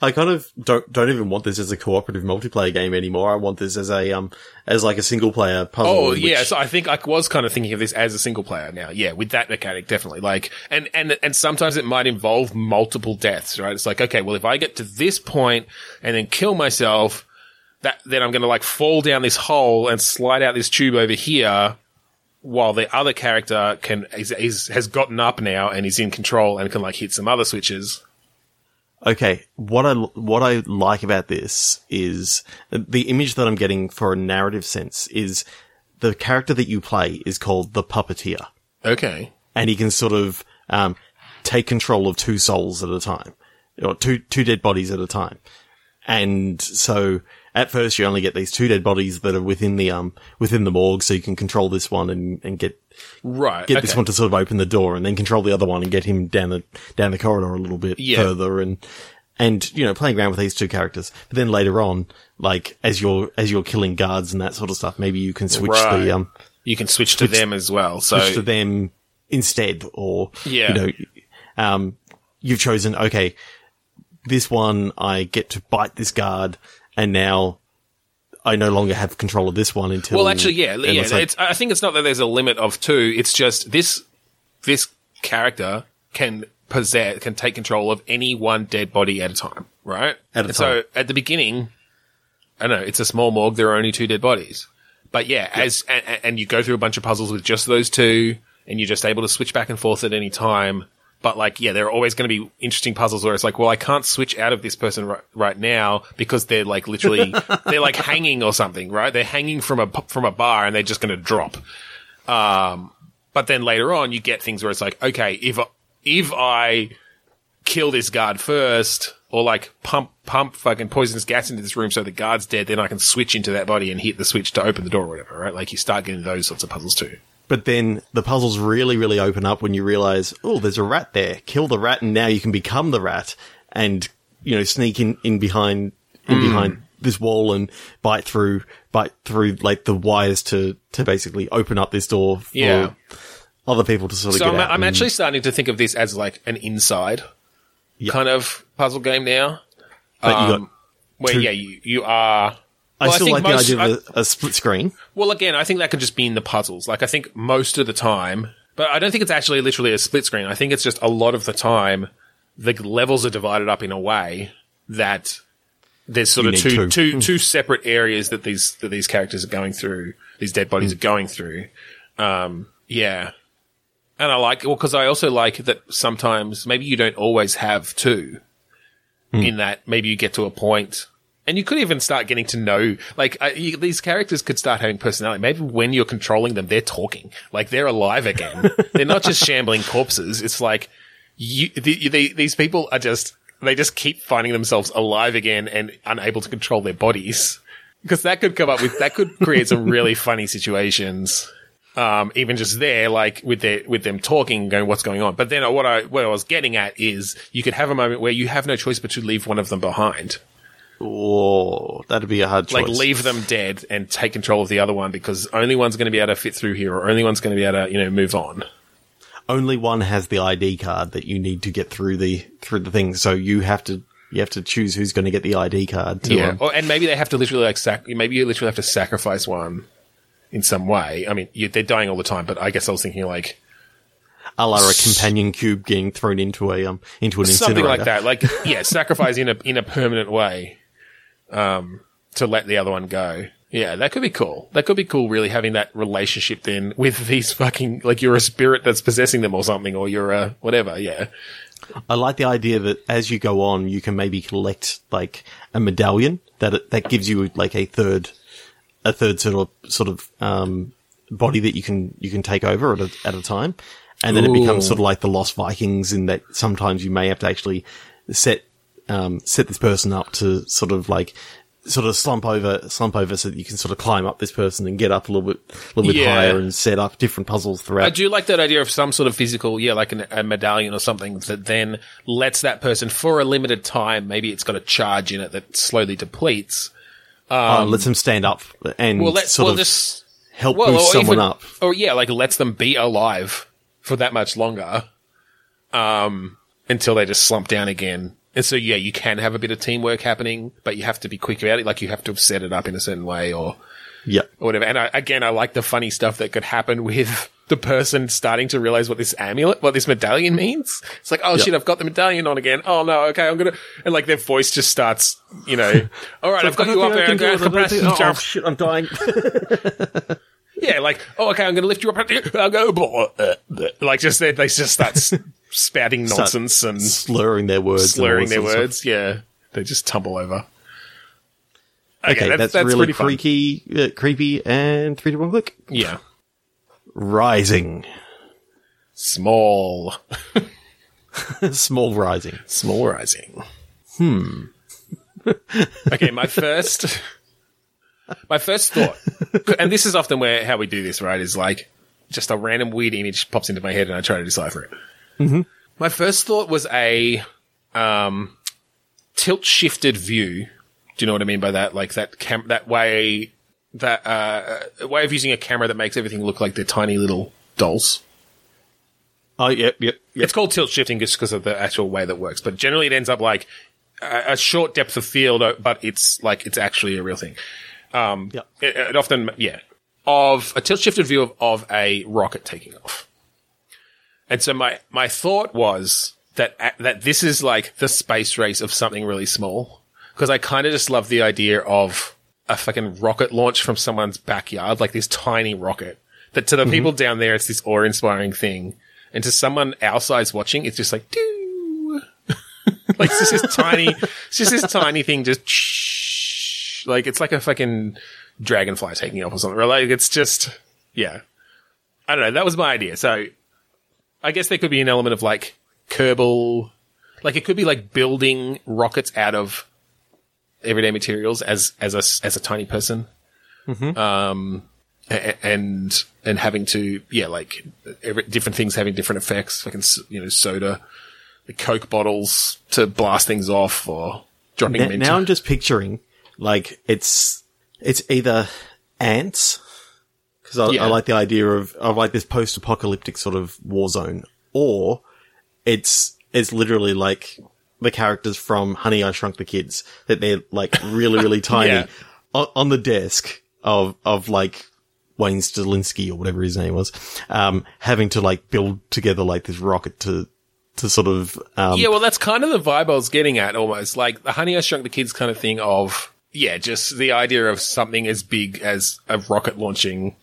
I kind of don't don't even want this as a cooperative multiplayer game anymore. I want this as a um as like a single player puzzle. Oh in yeah, so I think I was kind of thinking of this as a single player now. Yeah, with that mechanic, definitely. Like, and and and sometimes it might involve multiple deaths, right? It's like, okay, well, if I get to this point and then kill myself, that then I'm going to like fall down this hole and slide out this tube over here, while the other character can is, is has gotten up now and is in control and can like hit some other switches. Okay, what I what I like about this is the image that I'm getting for a narrative sense is the character that you play is called the puppeteer, Okay. and he can sort of um, take control of two souls at a time, or two two dead bodies at a time. And so at first you only get these two dead bodies that are within the um within the morgue, so you can control this one and, and get Right. get okay. this one to sort of open the door and then control the other one and get him down the down the corridor a little bit Yeah. further and and you know playing around with these two characters. But then later on, like as you're as you're killing guards and that sort of stuff, maybe you can switch Right. the um You can switch to them as well. So switch to them instead, or Yeah. you know, um, you've chosen okay, this one I get to bite this guard, and now. I no longer have control of this one until. Well, actually, yeah, yeah. it's like- it's, I think it's not that there's a limit of two. It's just this this character can possess can take control of any one dead body at a time, right? At a And So at the beginning, I know it's a small morgue. There are only two dead bodies, but yeah, as and, and you go through a bunch of puzzles with just those two, and you're just able to switch back and forth at any time. But like, yeah, there are always going to be interesting puzzles where it's like, well, I can't switch out of this person right, right now because they're like literally, they're like hanging or something, right? They're hanging from a, from a bar and they're just going to drop. Um, but then later on, you get things where it's like, okay, if, if I kill this guard first or like pump, pump fucking poisonous gas into this room so the guard's dead, then I can switch into that body and hit the switch to open the door or whatever, right? Like you start getting those sorts of puzzles too. But then the puzzles really, really open up when you realize, oh, there's a rat there. Kill the rat, and now you can become the rat, and you know, sneak in, in behind, in behind this wall and bite through, bite through like the wires to to basically open up this door for Yeah. other people to sort of So get I'm. I'm and- actually starting to think of this as like an inside Yeah. kind of puzzle game now. but you um, got. Where two- yeah, you, you are. I well, still think like most- the idea of a, a split screen. Well, again, I think that could just be in the puzzles. Like I think most of the time, but I don't think it's actually literally a split screen. I think it's just a lot of the time the levels are divided up in a way that there's sort You of two, two. two, hmm. two separate areas that these that these characters are going through. These dead bodies hmm. are going through. Um, yeah. And I like, well, because I also like that sometimes maybe you don't always have two. Hmm. In that maybe you get to a point, and you could even start getting to know, like uh, you, these characters could start having personality. Maybe when you're controlling them, they're talking, like they're alive again. they're not just shambling corpses. It's like you, the, the, these people are just they just keep finding themselves alive again and unable to control their bodies. Because that could come up with that could create some really funny situations. Um, even just there, like with their with them talking, going, "What's going on?" But then what I what I was getting at is you could have a moment where you have no choice but to leave one of them behind, Oh, that'd be a hard choice. like leave them dead and take control of the other one because only one's going to be able to fit through here, or only one's going to be able to you know move on. Only one has the ID card that you need to get through the through the thing. So you have to you have to choose who's going to get the ID card. To, Yeah, um, or, and maybe they have to literally like sac- maybe you literally have to sacrifice one in some way. I mean, you, they're dying all the time, but I guess I was thinking like A la a companion cube getting thrown into a um into an incinerator. something like that. Like, yeah, sacrifice in a in a permanent way, um, to let the other one go. Yeah, that could be cool. That could be cool. Really having that relationship then with these fucking like you're a spirit that's possessing them or something, or you're a whatever. Yeah, I like the idea that as you go on, you can maybe collect like a medallion that that gives you like a third, a third sort of sort of um, body that you can you can take over at a, at a time, and then it becomes sort of like the Lost Vikings in that sometimes you may have to actually set um, set this person up to sort of like sort of slump over slump over so that you can sort of climb up this person and get up a little bit a little bit Yeah. higher and set up different puzzles throughout. I do like that idea of some sort of physical, yeah, like an, a medallion or something that then lets that person for a limited time. Maybe it's got a charge in it that slowly depletes. uh, lets them stand up and Well, let sort well of just help well, boost someone even- up. or yeah, like lets them be alive for that much longer, um, until they just slump down again. And so, yeah, you can have a bit of teamwork happening, but you have to be quick about it. Like you have to have set it up in a certain way or, Yep. or whatever. And I, again, I like the funny stuff that could happen with the person starting to realize what this amulet, what this medallion means. It's like, oh shit, I've got the medallion on again. Oh no, okay, I'm gonna, and like their voice just starts, you know, all right, I've got you up there. I'm gonna capacity Oh, jump. shit, I'm dying. Yeah, like, oh, okay, I'm going to lift you up. I'll go, like, just they, they just start spouting nonsense and Slurring their words. slurring their of stuff. words. Yeah, they just tumble over. Okay, that's, really pretty fun. freaky, uh, creepy, and three to one click. Yeah, Rising. small, Small rising. small rising. Hmm. okay, my first, my first thought, and this is often where how we do this, right? Is like just a random weird image pops into my head, and I try to decipher it. Mm-hmm. My first thought was a um, tilt shifted view. Do you know what I mean by that? Like that cam- that way that uh, way of using a camera that makes everything look like they're tiny little dolls. Oh, yep, yep, yep. It's called tilt shifting just because of the actual way that works, but generally it ends up like a, a short depth of field, uh, but it's like it's actually a real thing. Um, Yep. it, it often, yeah, of a tilt shifted view of, of a rocket taking off. And so my, my thought was that, that this is like the space race of something really small. Cause I kind of just love the idea of a fucking rocket launch from someone's backyard, like this tiny rocket that to the mm-hmm. people down there, it's this awe inspiring thing. And to someone else eyes watching, it's just like, doo. like it's just this tiny, it's just this tiny thing just like it's like a fucking dragonfly taking off or something. Like it's just, yeah. I don't know. That was my idea. So I guess there could be an element of like Kerbal, like it could be like building rockets out of everyday materials as as a as a tiny person, um, and and having to yeah like every, different things having different effects. Like you know soda, the Coke bottles to blast things off or dropping now. I'm just picturing like it's it's either ants because I, Yeah. I like the idea of of like this post-apocalyptic sort of war zone, or it's it's literally like the characters from Honey I Shrunk the Kids that they're like really really tiny Yeah. on, on the desk of of like Wayne Szalinski or whatever his name was, um, having to like build together like this rocket to to sort of um, Yeah, well, that's kind of the vibe I was getting at almost. Like the Honey I Shrunk the Kids kind of thing of, yeah, just the idea of something as big as a rocket launching,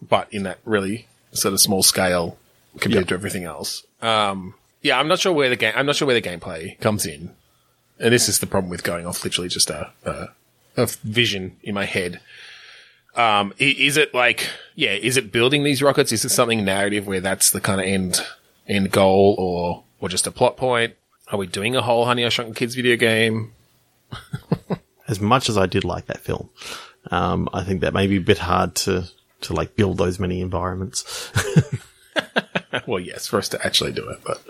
but in that really sort of small scale compared Yeah. to everything else. Um, yeah, I'm not sure where the game, I'm not sure where the gameplay comes in. And this is the problem with going off literally just a, a, a vision in my head. Um, is it like, yeah, is it building these rockets? Is it something narrative where that's the kind of end, end goal or, or just a plot point? Are we doing a whole Honey I Shrunk the Kids video game? as much as I did like that film, um, I think that may be a bit hard to to like build those many environments. well, yes, for us to actually do it, but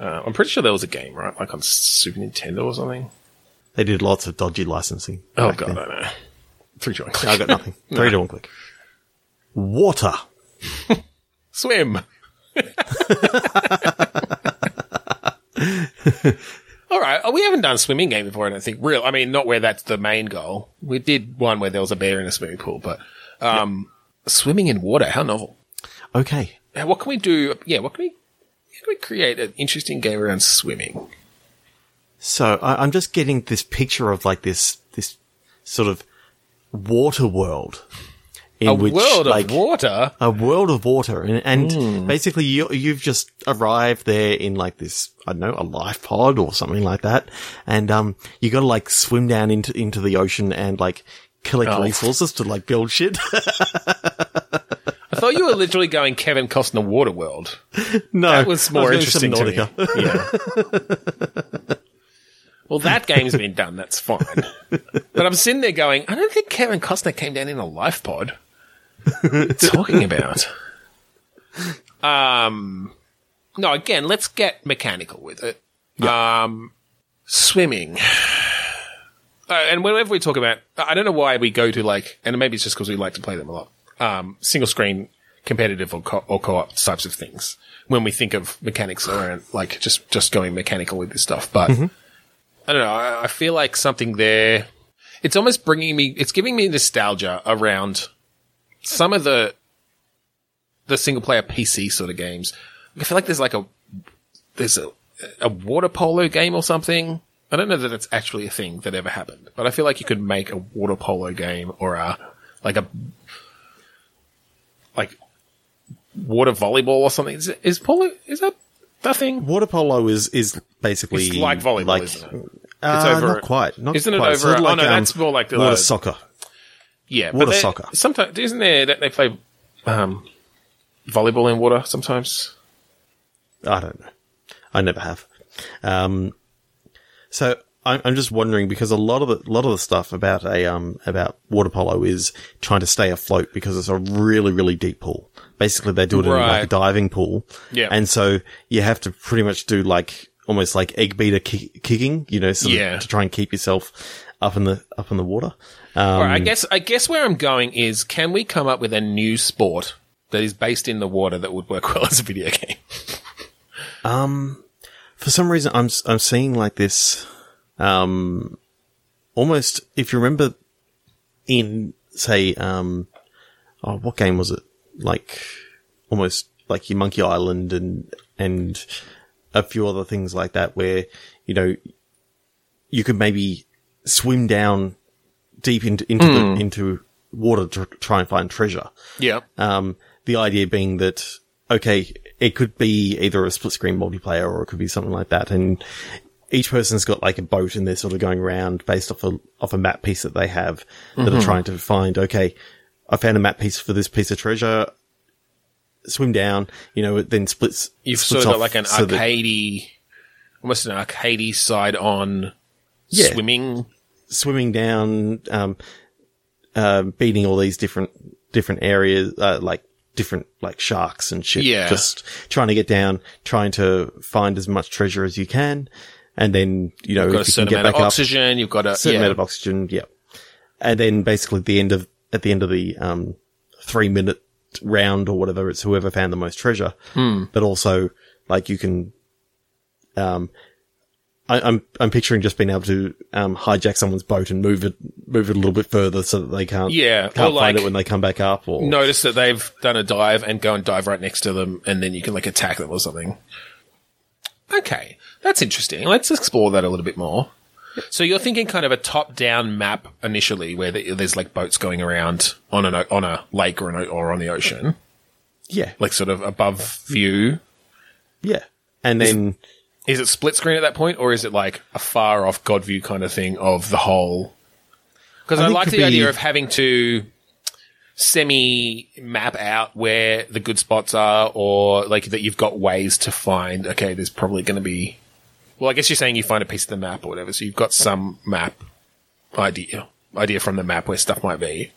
uh, I'm pretty sure there was a game, right? Like on Super Nintendo or something. they did lots of dodgy licensing. Oh god, then. I know. Three choice. I got nothing. Three to one click. Water. Swim. All right, we haven't done a swimming game before. I don't think real. I mean, not where that's the main goal. We did one where there was a bear in a swimming pool, but um, Swimming in water. How novel. Okay. Now, what can we do? Yeah, what can we, how can we create an interesting game around swimming? So I, I'm just getting this picture of like this, this sort of water world. In A which, world like, of water. a world of water and, and basically you, you've just arrived there in like this, I don't know, a life pod or something like that. And, um, you gotta like swim down into, into the ocean and like collect Oh. resources to like build shit. I thought you were literally going Kevin Costner Waterworld. no, That was more going interesting to me. Yeah. well, that game's been done. That's fine. But I'm sitting there going, I don't think Kevin Costner came down in a life pod. What are you talking about? Um, no, again, let's get mechanical with it. Um, swimming. Uh, and whenever we talk about, I don't know why we go to like, and maybe it's just because we like to play them a lot. Um, single screen, competitive or, co- or co-op types of things. When we think of mechanics around, like just just going mechanical with this stuff, but I don't know. I, I feel like something there. It's almost bringing me. It's giving me nostalgia around some of the the single player PC sort of games. I feel like there's like a there's a a water polo game or something. I don't know that it's actually a thing that ever happened, but I feel like you could make a water polo game or a like a like water volleyball or something. Is, it- is polo is that the thing? Water polo is, is basically It's like volleyball, isn't it? Uh, over- not quite. Not isn't it quite. over- Sort of oh, no, um, that's more like the- water uh, soccer. Yeah, Water soccer. Sometimes isn't there that they play um, volleyball in water sometimes? I don't know. I never have. Um, so I'm, I'm just wondering because a lot of the a lot of the stuff about a um about water polo is trying to stay afloat because it's a really really deep pool. Basically, they do it in like a diving pool. Yeah. and so you have to pretty much do like almost like egg beater ki- kicking, you know, sort of Yeah. to try and keep yourself up in the up in the water. Um, right, I guess I guess where I'm going is can we come up with a new sport that is based in the water that would work well as a video game? For some reason I'm I'm seeing like this um almost if you remember in say um oh what game was it? Like almost like your Monkey Island and and a few other things like that where you know you could maybe swim down deep into into the, into water to try and find treasure. Yeah. um, the idea being that, okay, it could be either a split screen multiplayer or it could be something like that. And each person's got like a boat and they're sort of going around based off a, off a map piece that they have that are trying to find, okay, I found a map piece for this piece of treasure. Swim down, you know, it then splits. You've splits sort of got like an so that- arcadey, almost an arcadey side on Yeah. swimming. swimming down, um, uh, beating all these different, different areas, uh, like different, like sharks and shit. Yeah. Just trying to get down, trying to find as much treasure as you can. And then, you know, You've got a if you can certain get amount back of up, oxygen. You've got a certain yeah. amount of oxygen. Yeah. And then basically at the end of, at the end of the, um, three minute round or whatever, it's whoever found the most treasure. Hmm. But also, like, you can, um, I, I'm I'm picturing just being able to um, hijack someone's boat and move it move it a little bit further so that they can't Yeah, can't like- find it when they come back up or notice that they've done a dive and go and dive right next to them, and then you can like attack them or something. Okay, that's interesting. Let's explore that a little bit more. So you're thinking kind of a top-down map initially, where the, there's like boats going around on an on a lake or an or on the ocean, yeah like sort of above view. yeah and then Is it split screen at that point, or is it like a far off God view kind of thing of the whole? Because I I, like the idea of having to semi map out where the good spots are, or like that you've got ways to find. Okay, there's probably going to be. Well, I guess you're saying you find a piece of the map or whatever, so you've got some map idea idea from the map where stuff might be.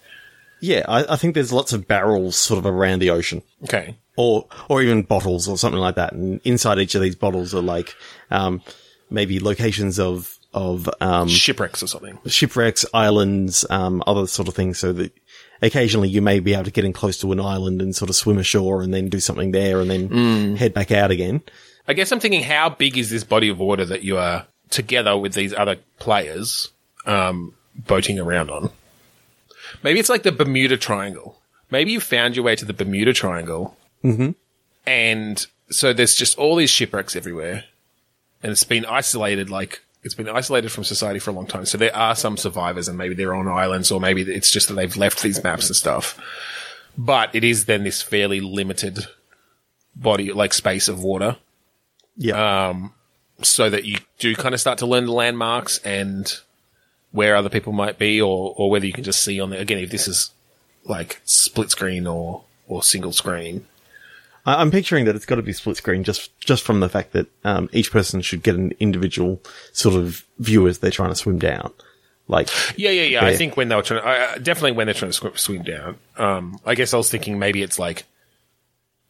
Yeah I, I think there's lots of barrels sort of around the ocean Okay, or or even bottles or something like that and inside each of these bottles are like um, maybe locations of of um, shipwrecks or something. shipwrecks, islands, um, other sort of things, so that occasionally you may be able to get in close to an island and sort of swim ashore and then do something there and then head back out again. I guess I'm thinking, how big is this body of water that you are together with these other players um, boating around on? Maybe it's like the Bermuda Triangle, maybe you found your way to the Bermuda Triangle. Mm-hmm. And so there's just all these shipwrecks everywhere. And it's been isolated, like, it's been isolated from society for a long time. So there are some survivors and maybe they're on islands or maybe it's just that they've left these maps and stuff. But it is then this fairly limited body, like space of water Yeah. so that you do kind of start to learn the landmarks and where other people might be, or or whether you can just see on the again if this is like split screen or or single screen. I'm picturing that it's got to be split screen just just from the fact that um, each person should get an individual sort of view as they're trying to swim down. Like, Yeah, yeah, yeah. I think when they were trying, to, uh, definitely when they're trying to swim, swim down. Um, I guess I was thinking maybe it's like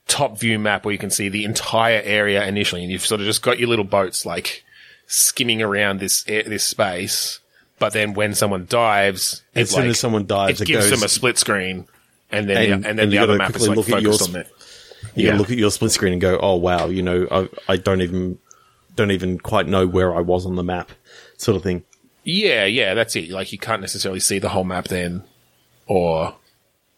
top view map where you can see the entire area initially, and you've sort of just got your little boats like skimming around this this space. But then when someone dives, As soon like, as someone dives, it it gives goes- them a split screen, and then And- the, and then and the other map is like look at your focused on it. you Yeah. look at your split screen and go, "Oh wow, you know, I, I don't even don't even quite know where I was on the map," sort of thing. Yeah, yeah, that's it. Like you can't necessarily see the whole map then, or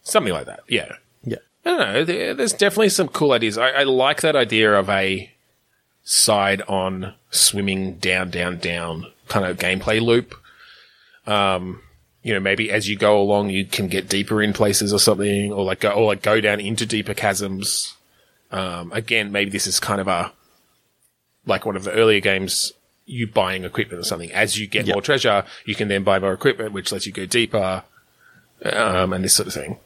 something like that. Yeah, Yeah, I don't know. There, there's definitely some cool ideas. I, I like that idea of a side on swimming down, down, down kind of gameplay loop. Um, you know, maybe as you go along, you can get deeper in places or something, or like go, or like go down into deeper chasms. Um, again, maybe this is kind of a like one of the earlier games. You buying equipment or something. As you get Yeah. more treasure, you can then buy more equipment, which lets you go deeper, um, and this sort of thing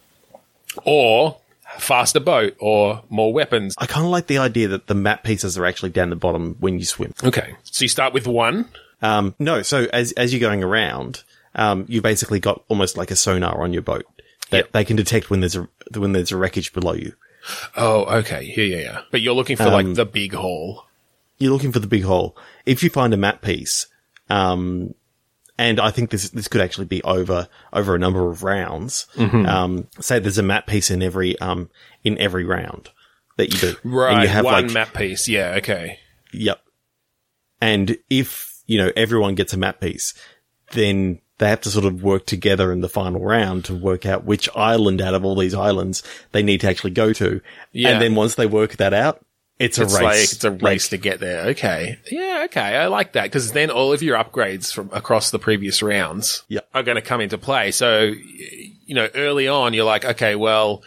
or faster boat or more weapons. I kind of like the idea that the map pieces are actually down the bottom when you swim. Okay. So you start with one. Um, no, so as as you're going around, um, you basically got almost like a sonar on your boat that Yep. they can detect when there's a when there's a wreckage below you. Oh, okay. Yeah, yeah, yeah. But you're looking for like the big hole. You're looking for the big hole. If you find a map piece, um, and I think this this could actually be over over a number of rounds. Mm-hmm. Um, say there's a map piece in every um in every round that you do, Right. And you have one like map piece. Yeah, okay. Yep. And if, you know, everyone gets a map piece, then they have to sort of work together in the final round to work out which island out of all these islands they need to actually go to. Yeah. And then once they work that out, it's a It's race. like it's a race Like, to get there. Okay. Yeah, okay. I like that because then all of your upgrades from across the previous rounds Yeah. are going to come into play. So, you know, early on, you're like, okay, well,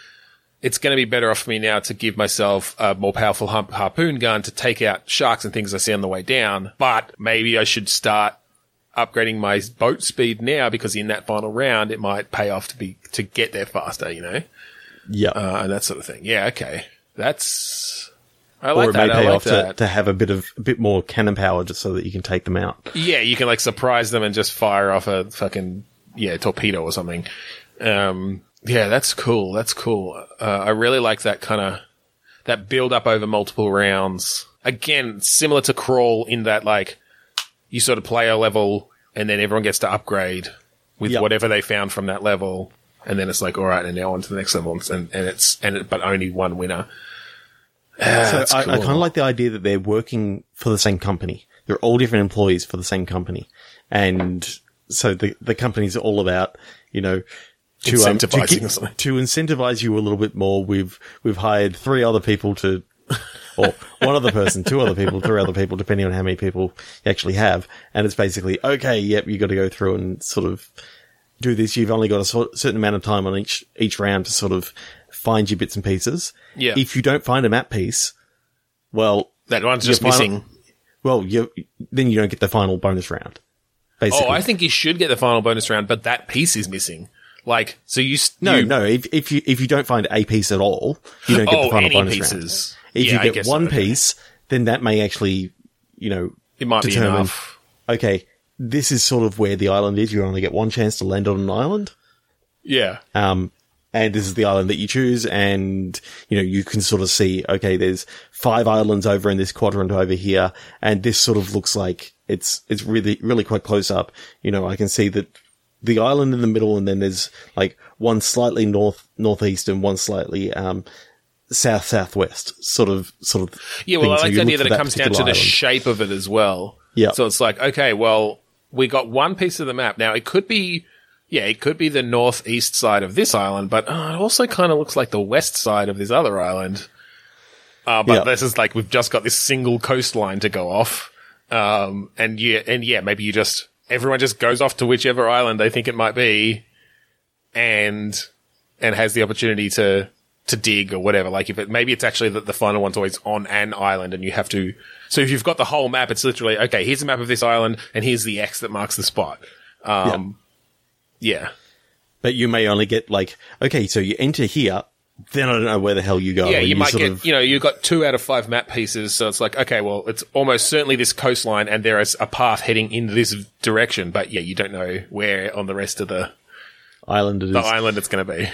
it's going to be better off for me now to give myself a more powerful har- harpoon gun to take out sharks and things I see on the way down. But maybe I should start upgrading my boat speed now because in that final round, it might pay off to be, to get there faster, you know? yeah. Uh, and that sort of thing. Yeah. Okay. That's, I or like it that. I pay like off to, that. to have a bit of, a bit more cannon power just so that you can take them out. Yeah, you can like surprise them and just fire off a fucking yeah torpedo or something. Um, yeah, that's cool. That's cool. Uh, I really like that kind of that build up over multiple rounds. Again, similar to Crawl in that like you sort of play a level and then everyone gets to upgrade with Yep. whatever they found from that level, and then it's like all right, and now on to the next level, and and it's and it, but only one winner. Ah, So I, I kind of like the idea that they're working for the same company. They're all different employees for the same company. And so the, the company's all about, you know, to, um, to, Incentivizing get- or something. to incentivize you a little bit more. We've, we've hired three other people to, or one other person, two other people, three other people, depending on how many people you actually have. And it's basically, okay, yep, you got to go through and sort of do this. You've only got a sort, certain amount of time on each, each round to sort of find your bits and pieces. Yeah. If you don't find a map piece, well, that one's just final- missing. well, you then you don't get the final bonus round. Basically, Oh, I think you should get the final bonus round, but that piece is missing. Like, so you no, you- no. If, if you if you don't find a piece at all, you don't get Oh, the final any bonus pieces. round. If Yeah, you get one so, okay. piece, then that may actually, you know, it might be determine. enough. Okay, this is sort of where the island is. You only get one chance to land on an island. Yeah, Um, and this is the island that you choose, and you know you can sort of see. Okay, there's five islands over in this quadrant over here, and this sort of looks like it's it's really really quite close up. You know, I can see that the island in the middle, and then there's like one slightly north northeast and one slightly um south southwest, sort of sort of. yeah. Well, thing. I like you the idea look that it comes down to particular the shape of it as well. Yeah. So it's like, okay, well, we got one piece of the map now. It could be yeah, it could be the northeast side of this island, but uh, it also kind of looks like the west side of this other island. Uh, but Yeah. this is like we've just got this single coastline to go off, um, and yeah, and yeah, maybe you just everyone just goes off to whichever island they think it might be, and and has the opportunity to to dig or whatever. Like if it maybe it's actually that the final one's always on an island, and you have to. So if you've got the whole map, it's literally okay. Here's a map of this island, and here's the X that marks the spot. Um, yeah. But you may only get like, okay, so you enter here, then I don't know where the hell you go. Yeah, you, might get, of- you know, you've got two out of five map pieces, so it's like, okay, well, it's almost certainly this coastline, and there is a path heading in this direction, but yeah, you don't know where on the rest of the, island it is. the island it's going to be.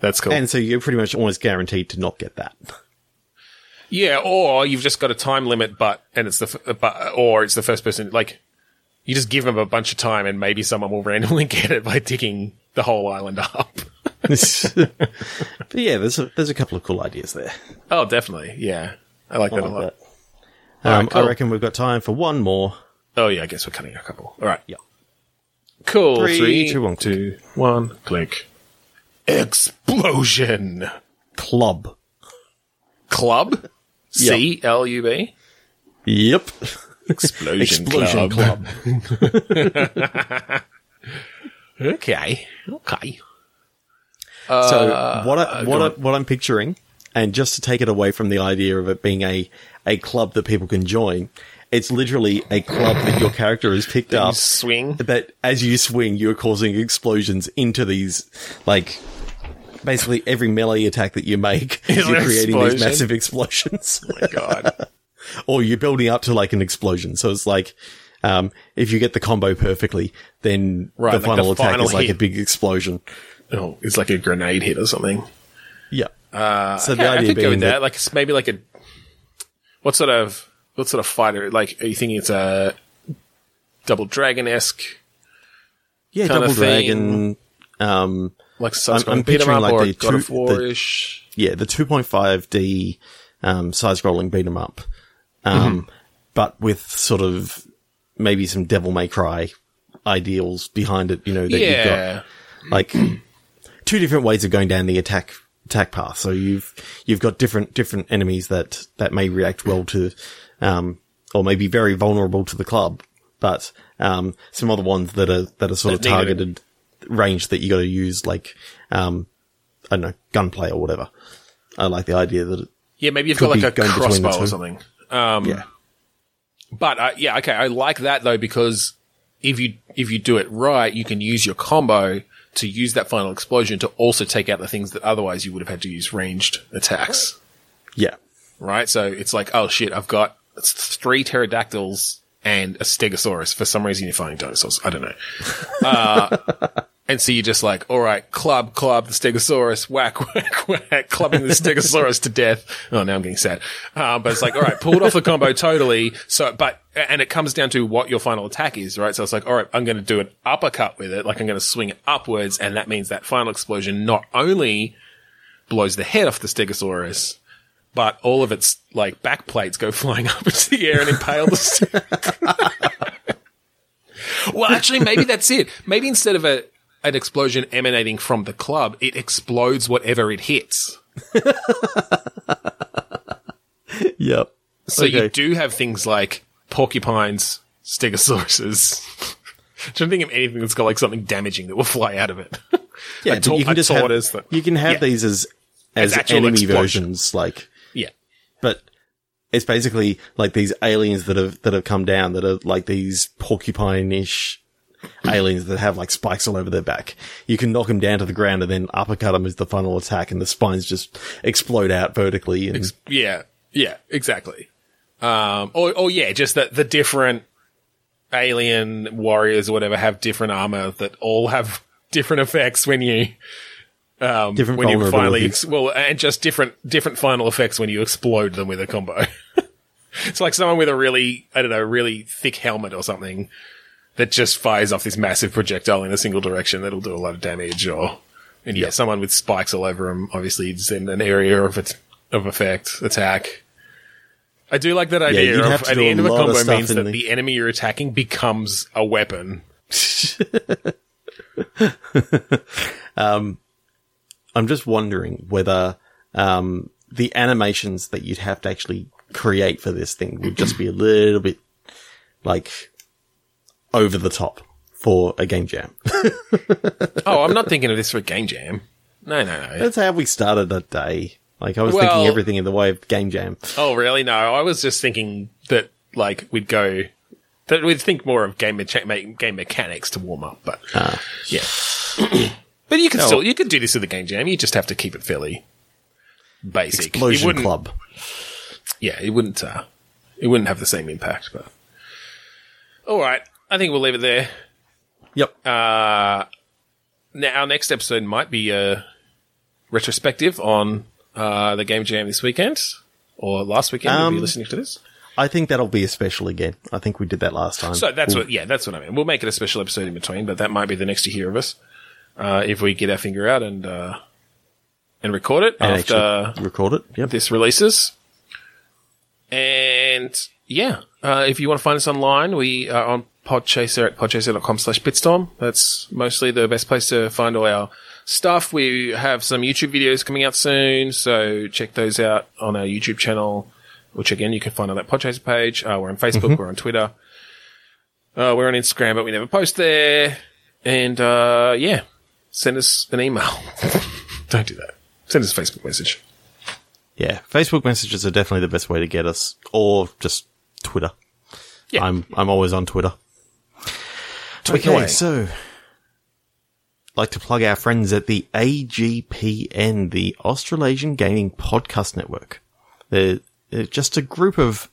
That's cool. And so you're pretty much almost guaranteed to not get that. yeah, or you've just got a time limit, but, and it's the, f- but, or it's the first person, like, you just give them a bunch of time, and maybe someone will randomly get it by digging the whole island up. But yeah, there's a, there's a couple of cool ideas there. oh, definitely. Yeah. I like I that a lot. that. Um, right, cool. I reckon we've got time for one more. Oh, yeah, I guess we're cutting a couple. All right. Yeah. Cool. Three, Three, two, one, two, one, click. Explosion. Club. Club. C L U B. Yep. Explosion, Explosion Club. Club. Okay. Okay. So what I, uh, what I, what I'm picturing, and just to take it away from the idea of it being a a club that people can join, it's literally a club that your character has picked You up. swing. That as you swing, you're causing explosions into these, like, basically every melee attack that you make, Is you're creating these massive explosions. God. or you're building up to like an explosion. So it's like, um, if you get the combo perfectly, then Right, the like final the attack final is like a big explosion. Oh, it's like a grenade hit or something. Yeah. Uh, So okay, the I idea go being with that. that- Like it's maybe like a what sort of what sort of fighter? Like are you thinking it's a double dragon esque, Yeah, Double. Dragon. Um, like side I'm scrolling 'em picturing up like the God two- the- yeah, the 2.5D um, side-scrolling beat 'em up, um, but with sort of maybe some Devil May Cry ideals behind it. You know that you've got like two different ways of going down the attack attack path. So you've you've got different different enemies that that may react well to, um, or may be very vulnerable to the club, but um, some other ones that are that are sort of That it. targeted range that you got to use, like um, I don't know, gunplay or whatever. I like the idea that it, Yeah, maybe you've got like a going between the crossbow or something. Um, yeah, But uh, yeah, okay, I like that though because if you if you do it right, you can use your combo to use that final explosion to also take out the things that otherwise you would have had to use ranged attacks. yeah, Right? So it's like, oh shit, I've got three pterodactyls and a stegosaurus. For some reason, you're finding dinosaurs. I don't know. Uh, and so you're just like, all right, club, club, the stegosaurus, whack, whack, whack, clubbing the stegosaurus to death. Oh, now I'm getting sad. Uh, but it's like, all right, pulled off the combo totally. So, but, and it comes down to what your final attack is, right? So it's like, all right, I'm going to do an uppercut with it. Like I'm going to swing it upwards. And that means that final explosion not only blows the head off the stegosaurus, but all of its like back plates go flying up into the air and impale the. St- well, actually, maybe that's it. Maybe instead of a an explosion emanating from the club, it explodes whatever it hits. yep. So you do have things like porcupines, stegosauruses. i Trying to think of anything that's got like something damaging that will fly out of it. Yeah, tor- you can just have, that- you can have Yeah. these as as, As enemy explosion. versions, like yeah. but it's basically like these aliens that have that have come down that are like these porcupine-ish aliens that have like spikes all over their back. You can knock them down to the ground and then uppercut them as the final attack, and the spines just explode out vertically. And Yeah, yeah, exactly. Um, or, or yeah, just that the different alien warriors or whatever have different armor that all have different effects when you, um, Different when you finally, ex- well, and just different, different final effects when you explode them with a combo. it's like someone with a really, I don't know, really thick helmet or something that just fires off this massive projectile in a single direction that'll do a lot of damage or, and yeah, someone with spikes all over them obviously is in an area of it, of effect, attack. I do like that idea you'd of at the a end of a lot of combo means that the- the enemy you're attacking becomes a weapon. Um, I'm just wondering whether um, the animations that you'd have to actually create for this thing would just be a little bit like over the top for a game jam. Oh, I'm not thinking of this for a game jam. No, no, no. That's how we started a day. Like I was Well- thinking everything in the way of game jam. Oh, really? No, I was just thinking that like we'd go that we'd think more of game mecha- game mechanics to warm up, but yeah. but you can Oh. still you could do this with a game jam. You just have to keep it fairly basic. Explosion Club. Yeah, it wouldn't. Uh, it wouldn't have the same impact. But all right, I think we'll leave it there. Yep. Uh, now our next episode might be a retrospective on uh, the game jam this weekend or last weekend. we'll be Um, listening to this. I think that'll be a special again. I think we did that last time. So that's We'll- what, yeah, that's what I mean. We'll make it a special episode in between, but that might be the next you hear of us uh, if we get our finger out and uh, and record it and after record it. Yep. this releases. And yeah, uh, if you want to find us online, we are on Podchaser at podchaser.com slash bitstorm. That's mostly the best place to find all our stuff. We have some YouTube videos coming out soon, so check those out on our YouTube channel, which again, you can find on that Podchaser page. Uh, we're on Facebook, we're on Twitter. Uh, we're on Instagram, but we never post there. And, uh, yeah, send us an email. Don't do that. Send us a Facebook message. Yeah. Facebook messages are definitely the best way to get us, or just Twitter. Yeah. I'm I'm always on Twitter. Tweet okay, away. so like to plug our friends at the AGPN, the Australasian Gaming Podcast Network. They're, they're just a group of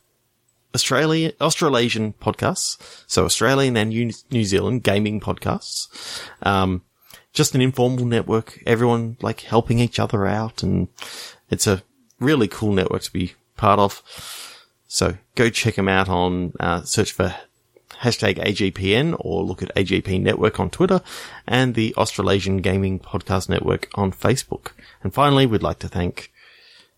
Australian Australasian podcasts, so Australian and New, New Zealand gaming podcasts. Um, just an informal network. Everyone like helping each other out, and it's a really cool network to be part of. So go check them out on uh, search for hashtag AGPN or look at AGP Network on Twitter and the Australasian Gaming Podcast Network on Facebook. And finally, we'd like to thank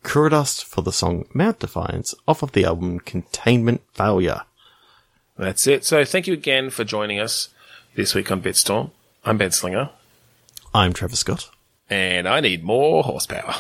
Kuradust for the song Mount Defiance off of the album Containment Failure. That's it. So thank you again for joining us this week on Bitstorm. I'm Ben Slinger, I'm Trevor Scott. and I need more horsepower.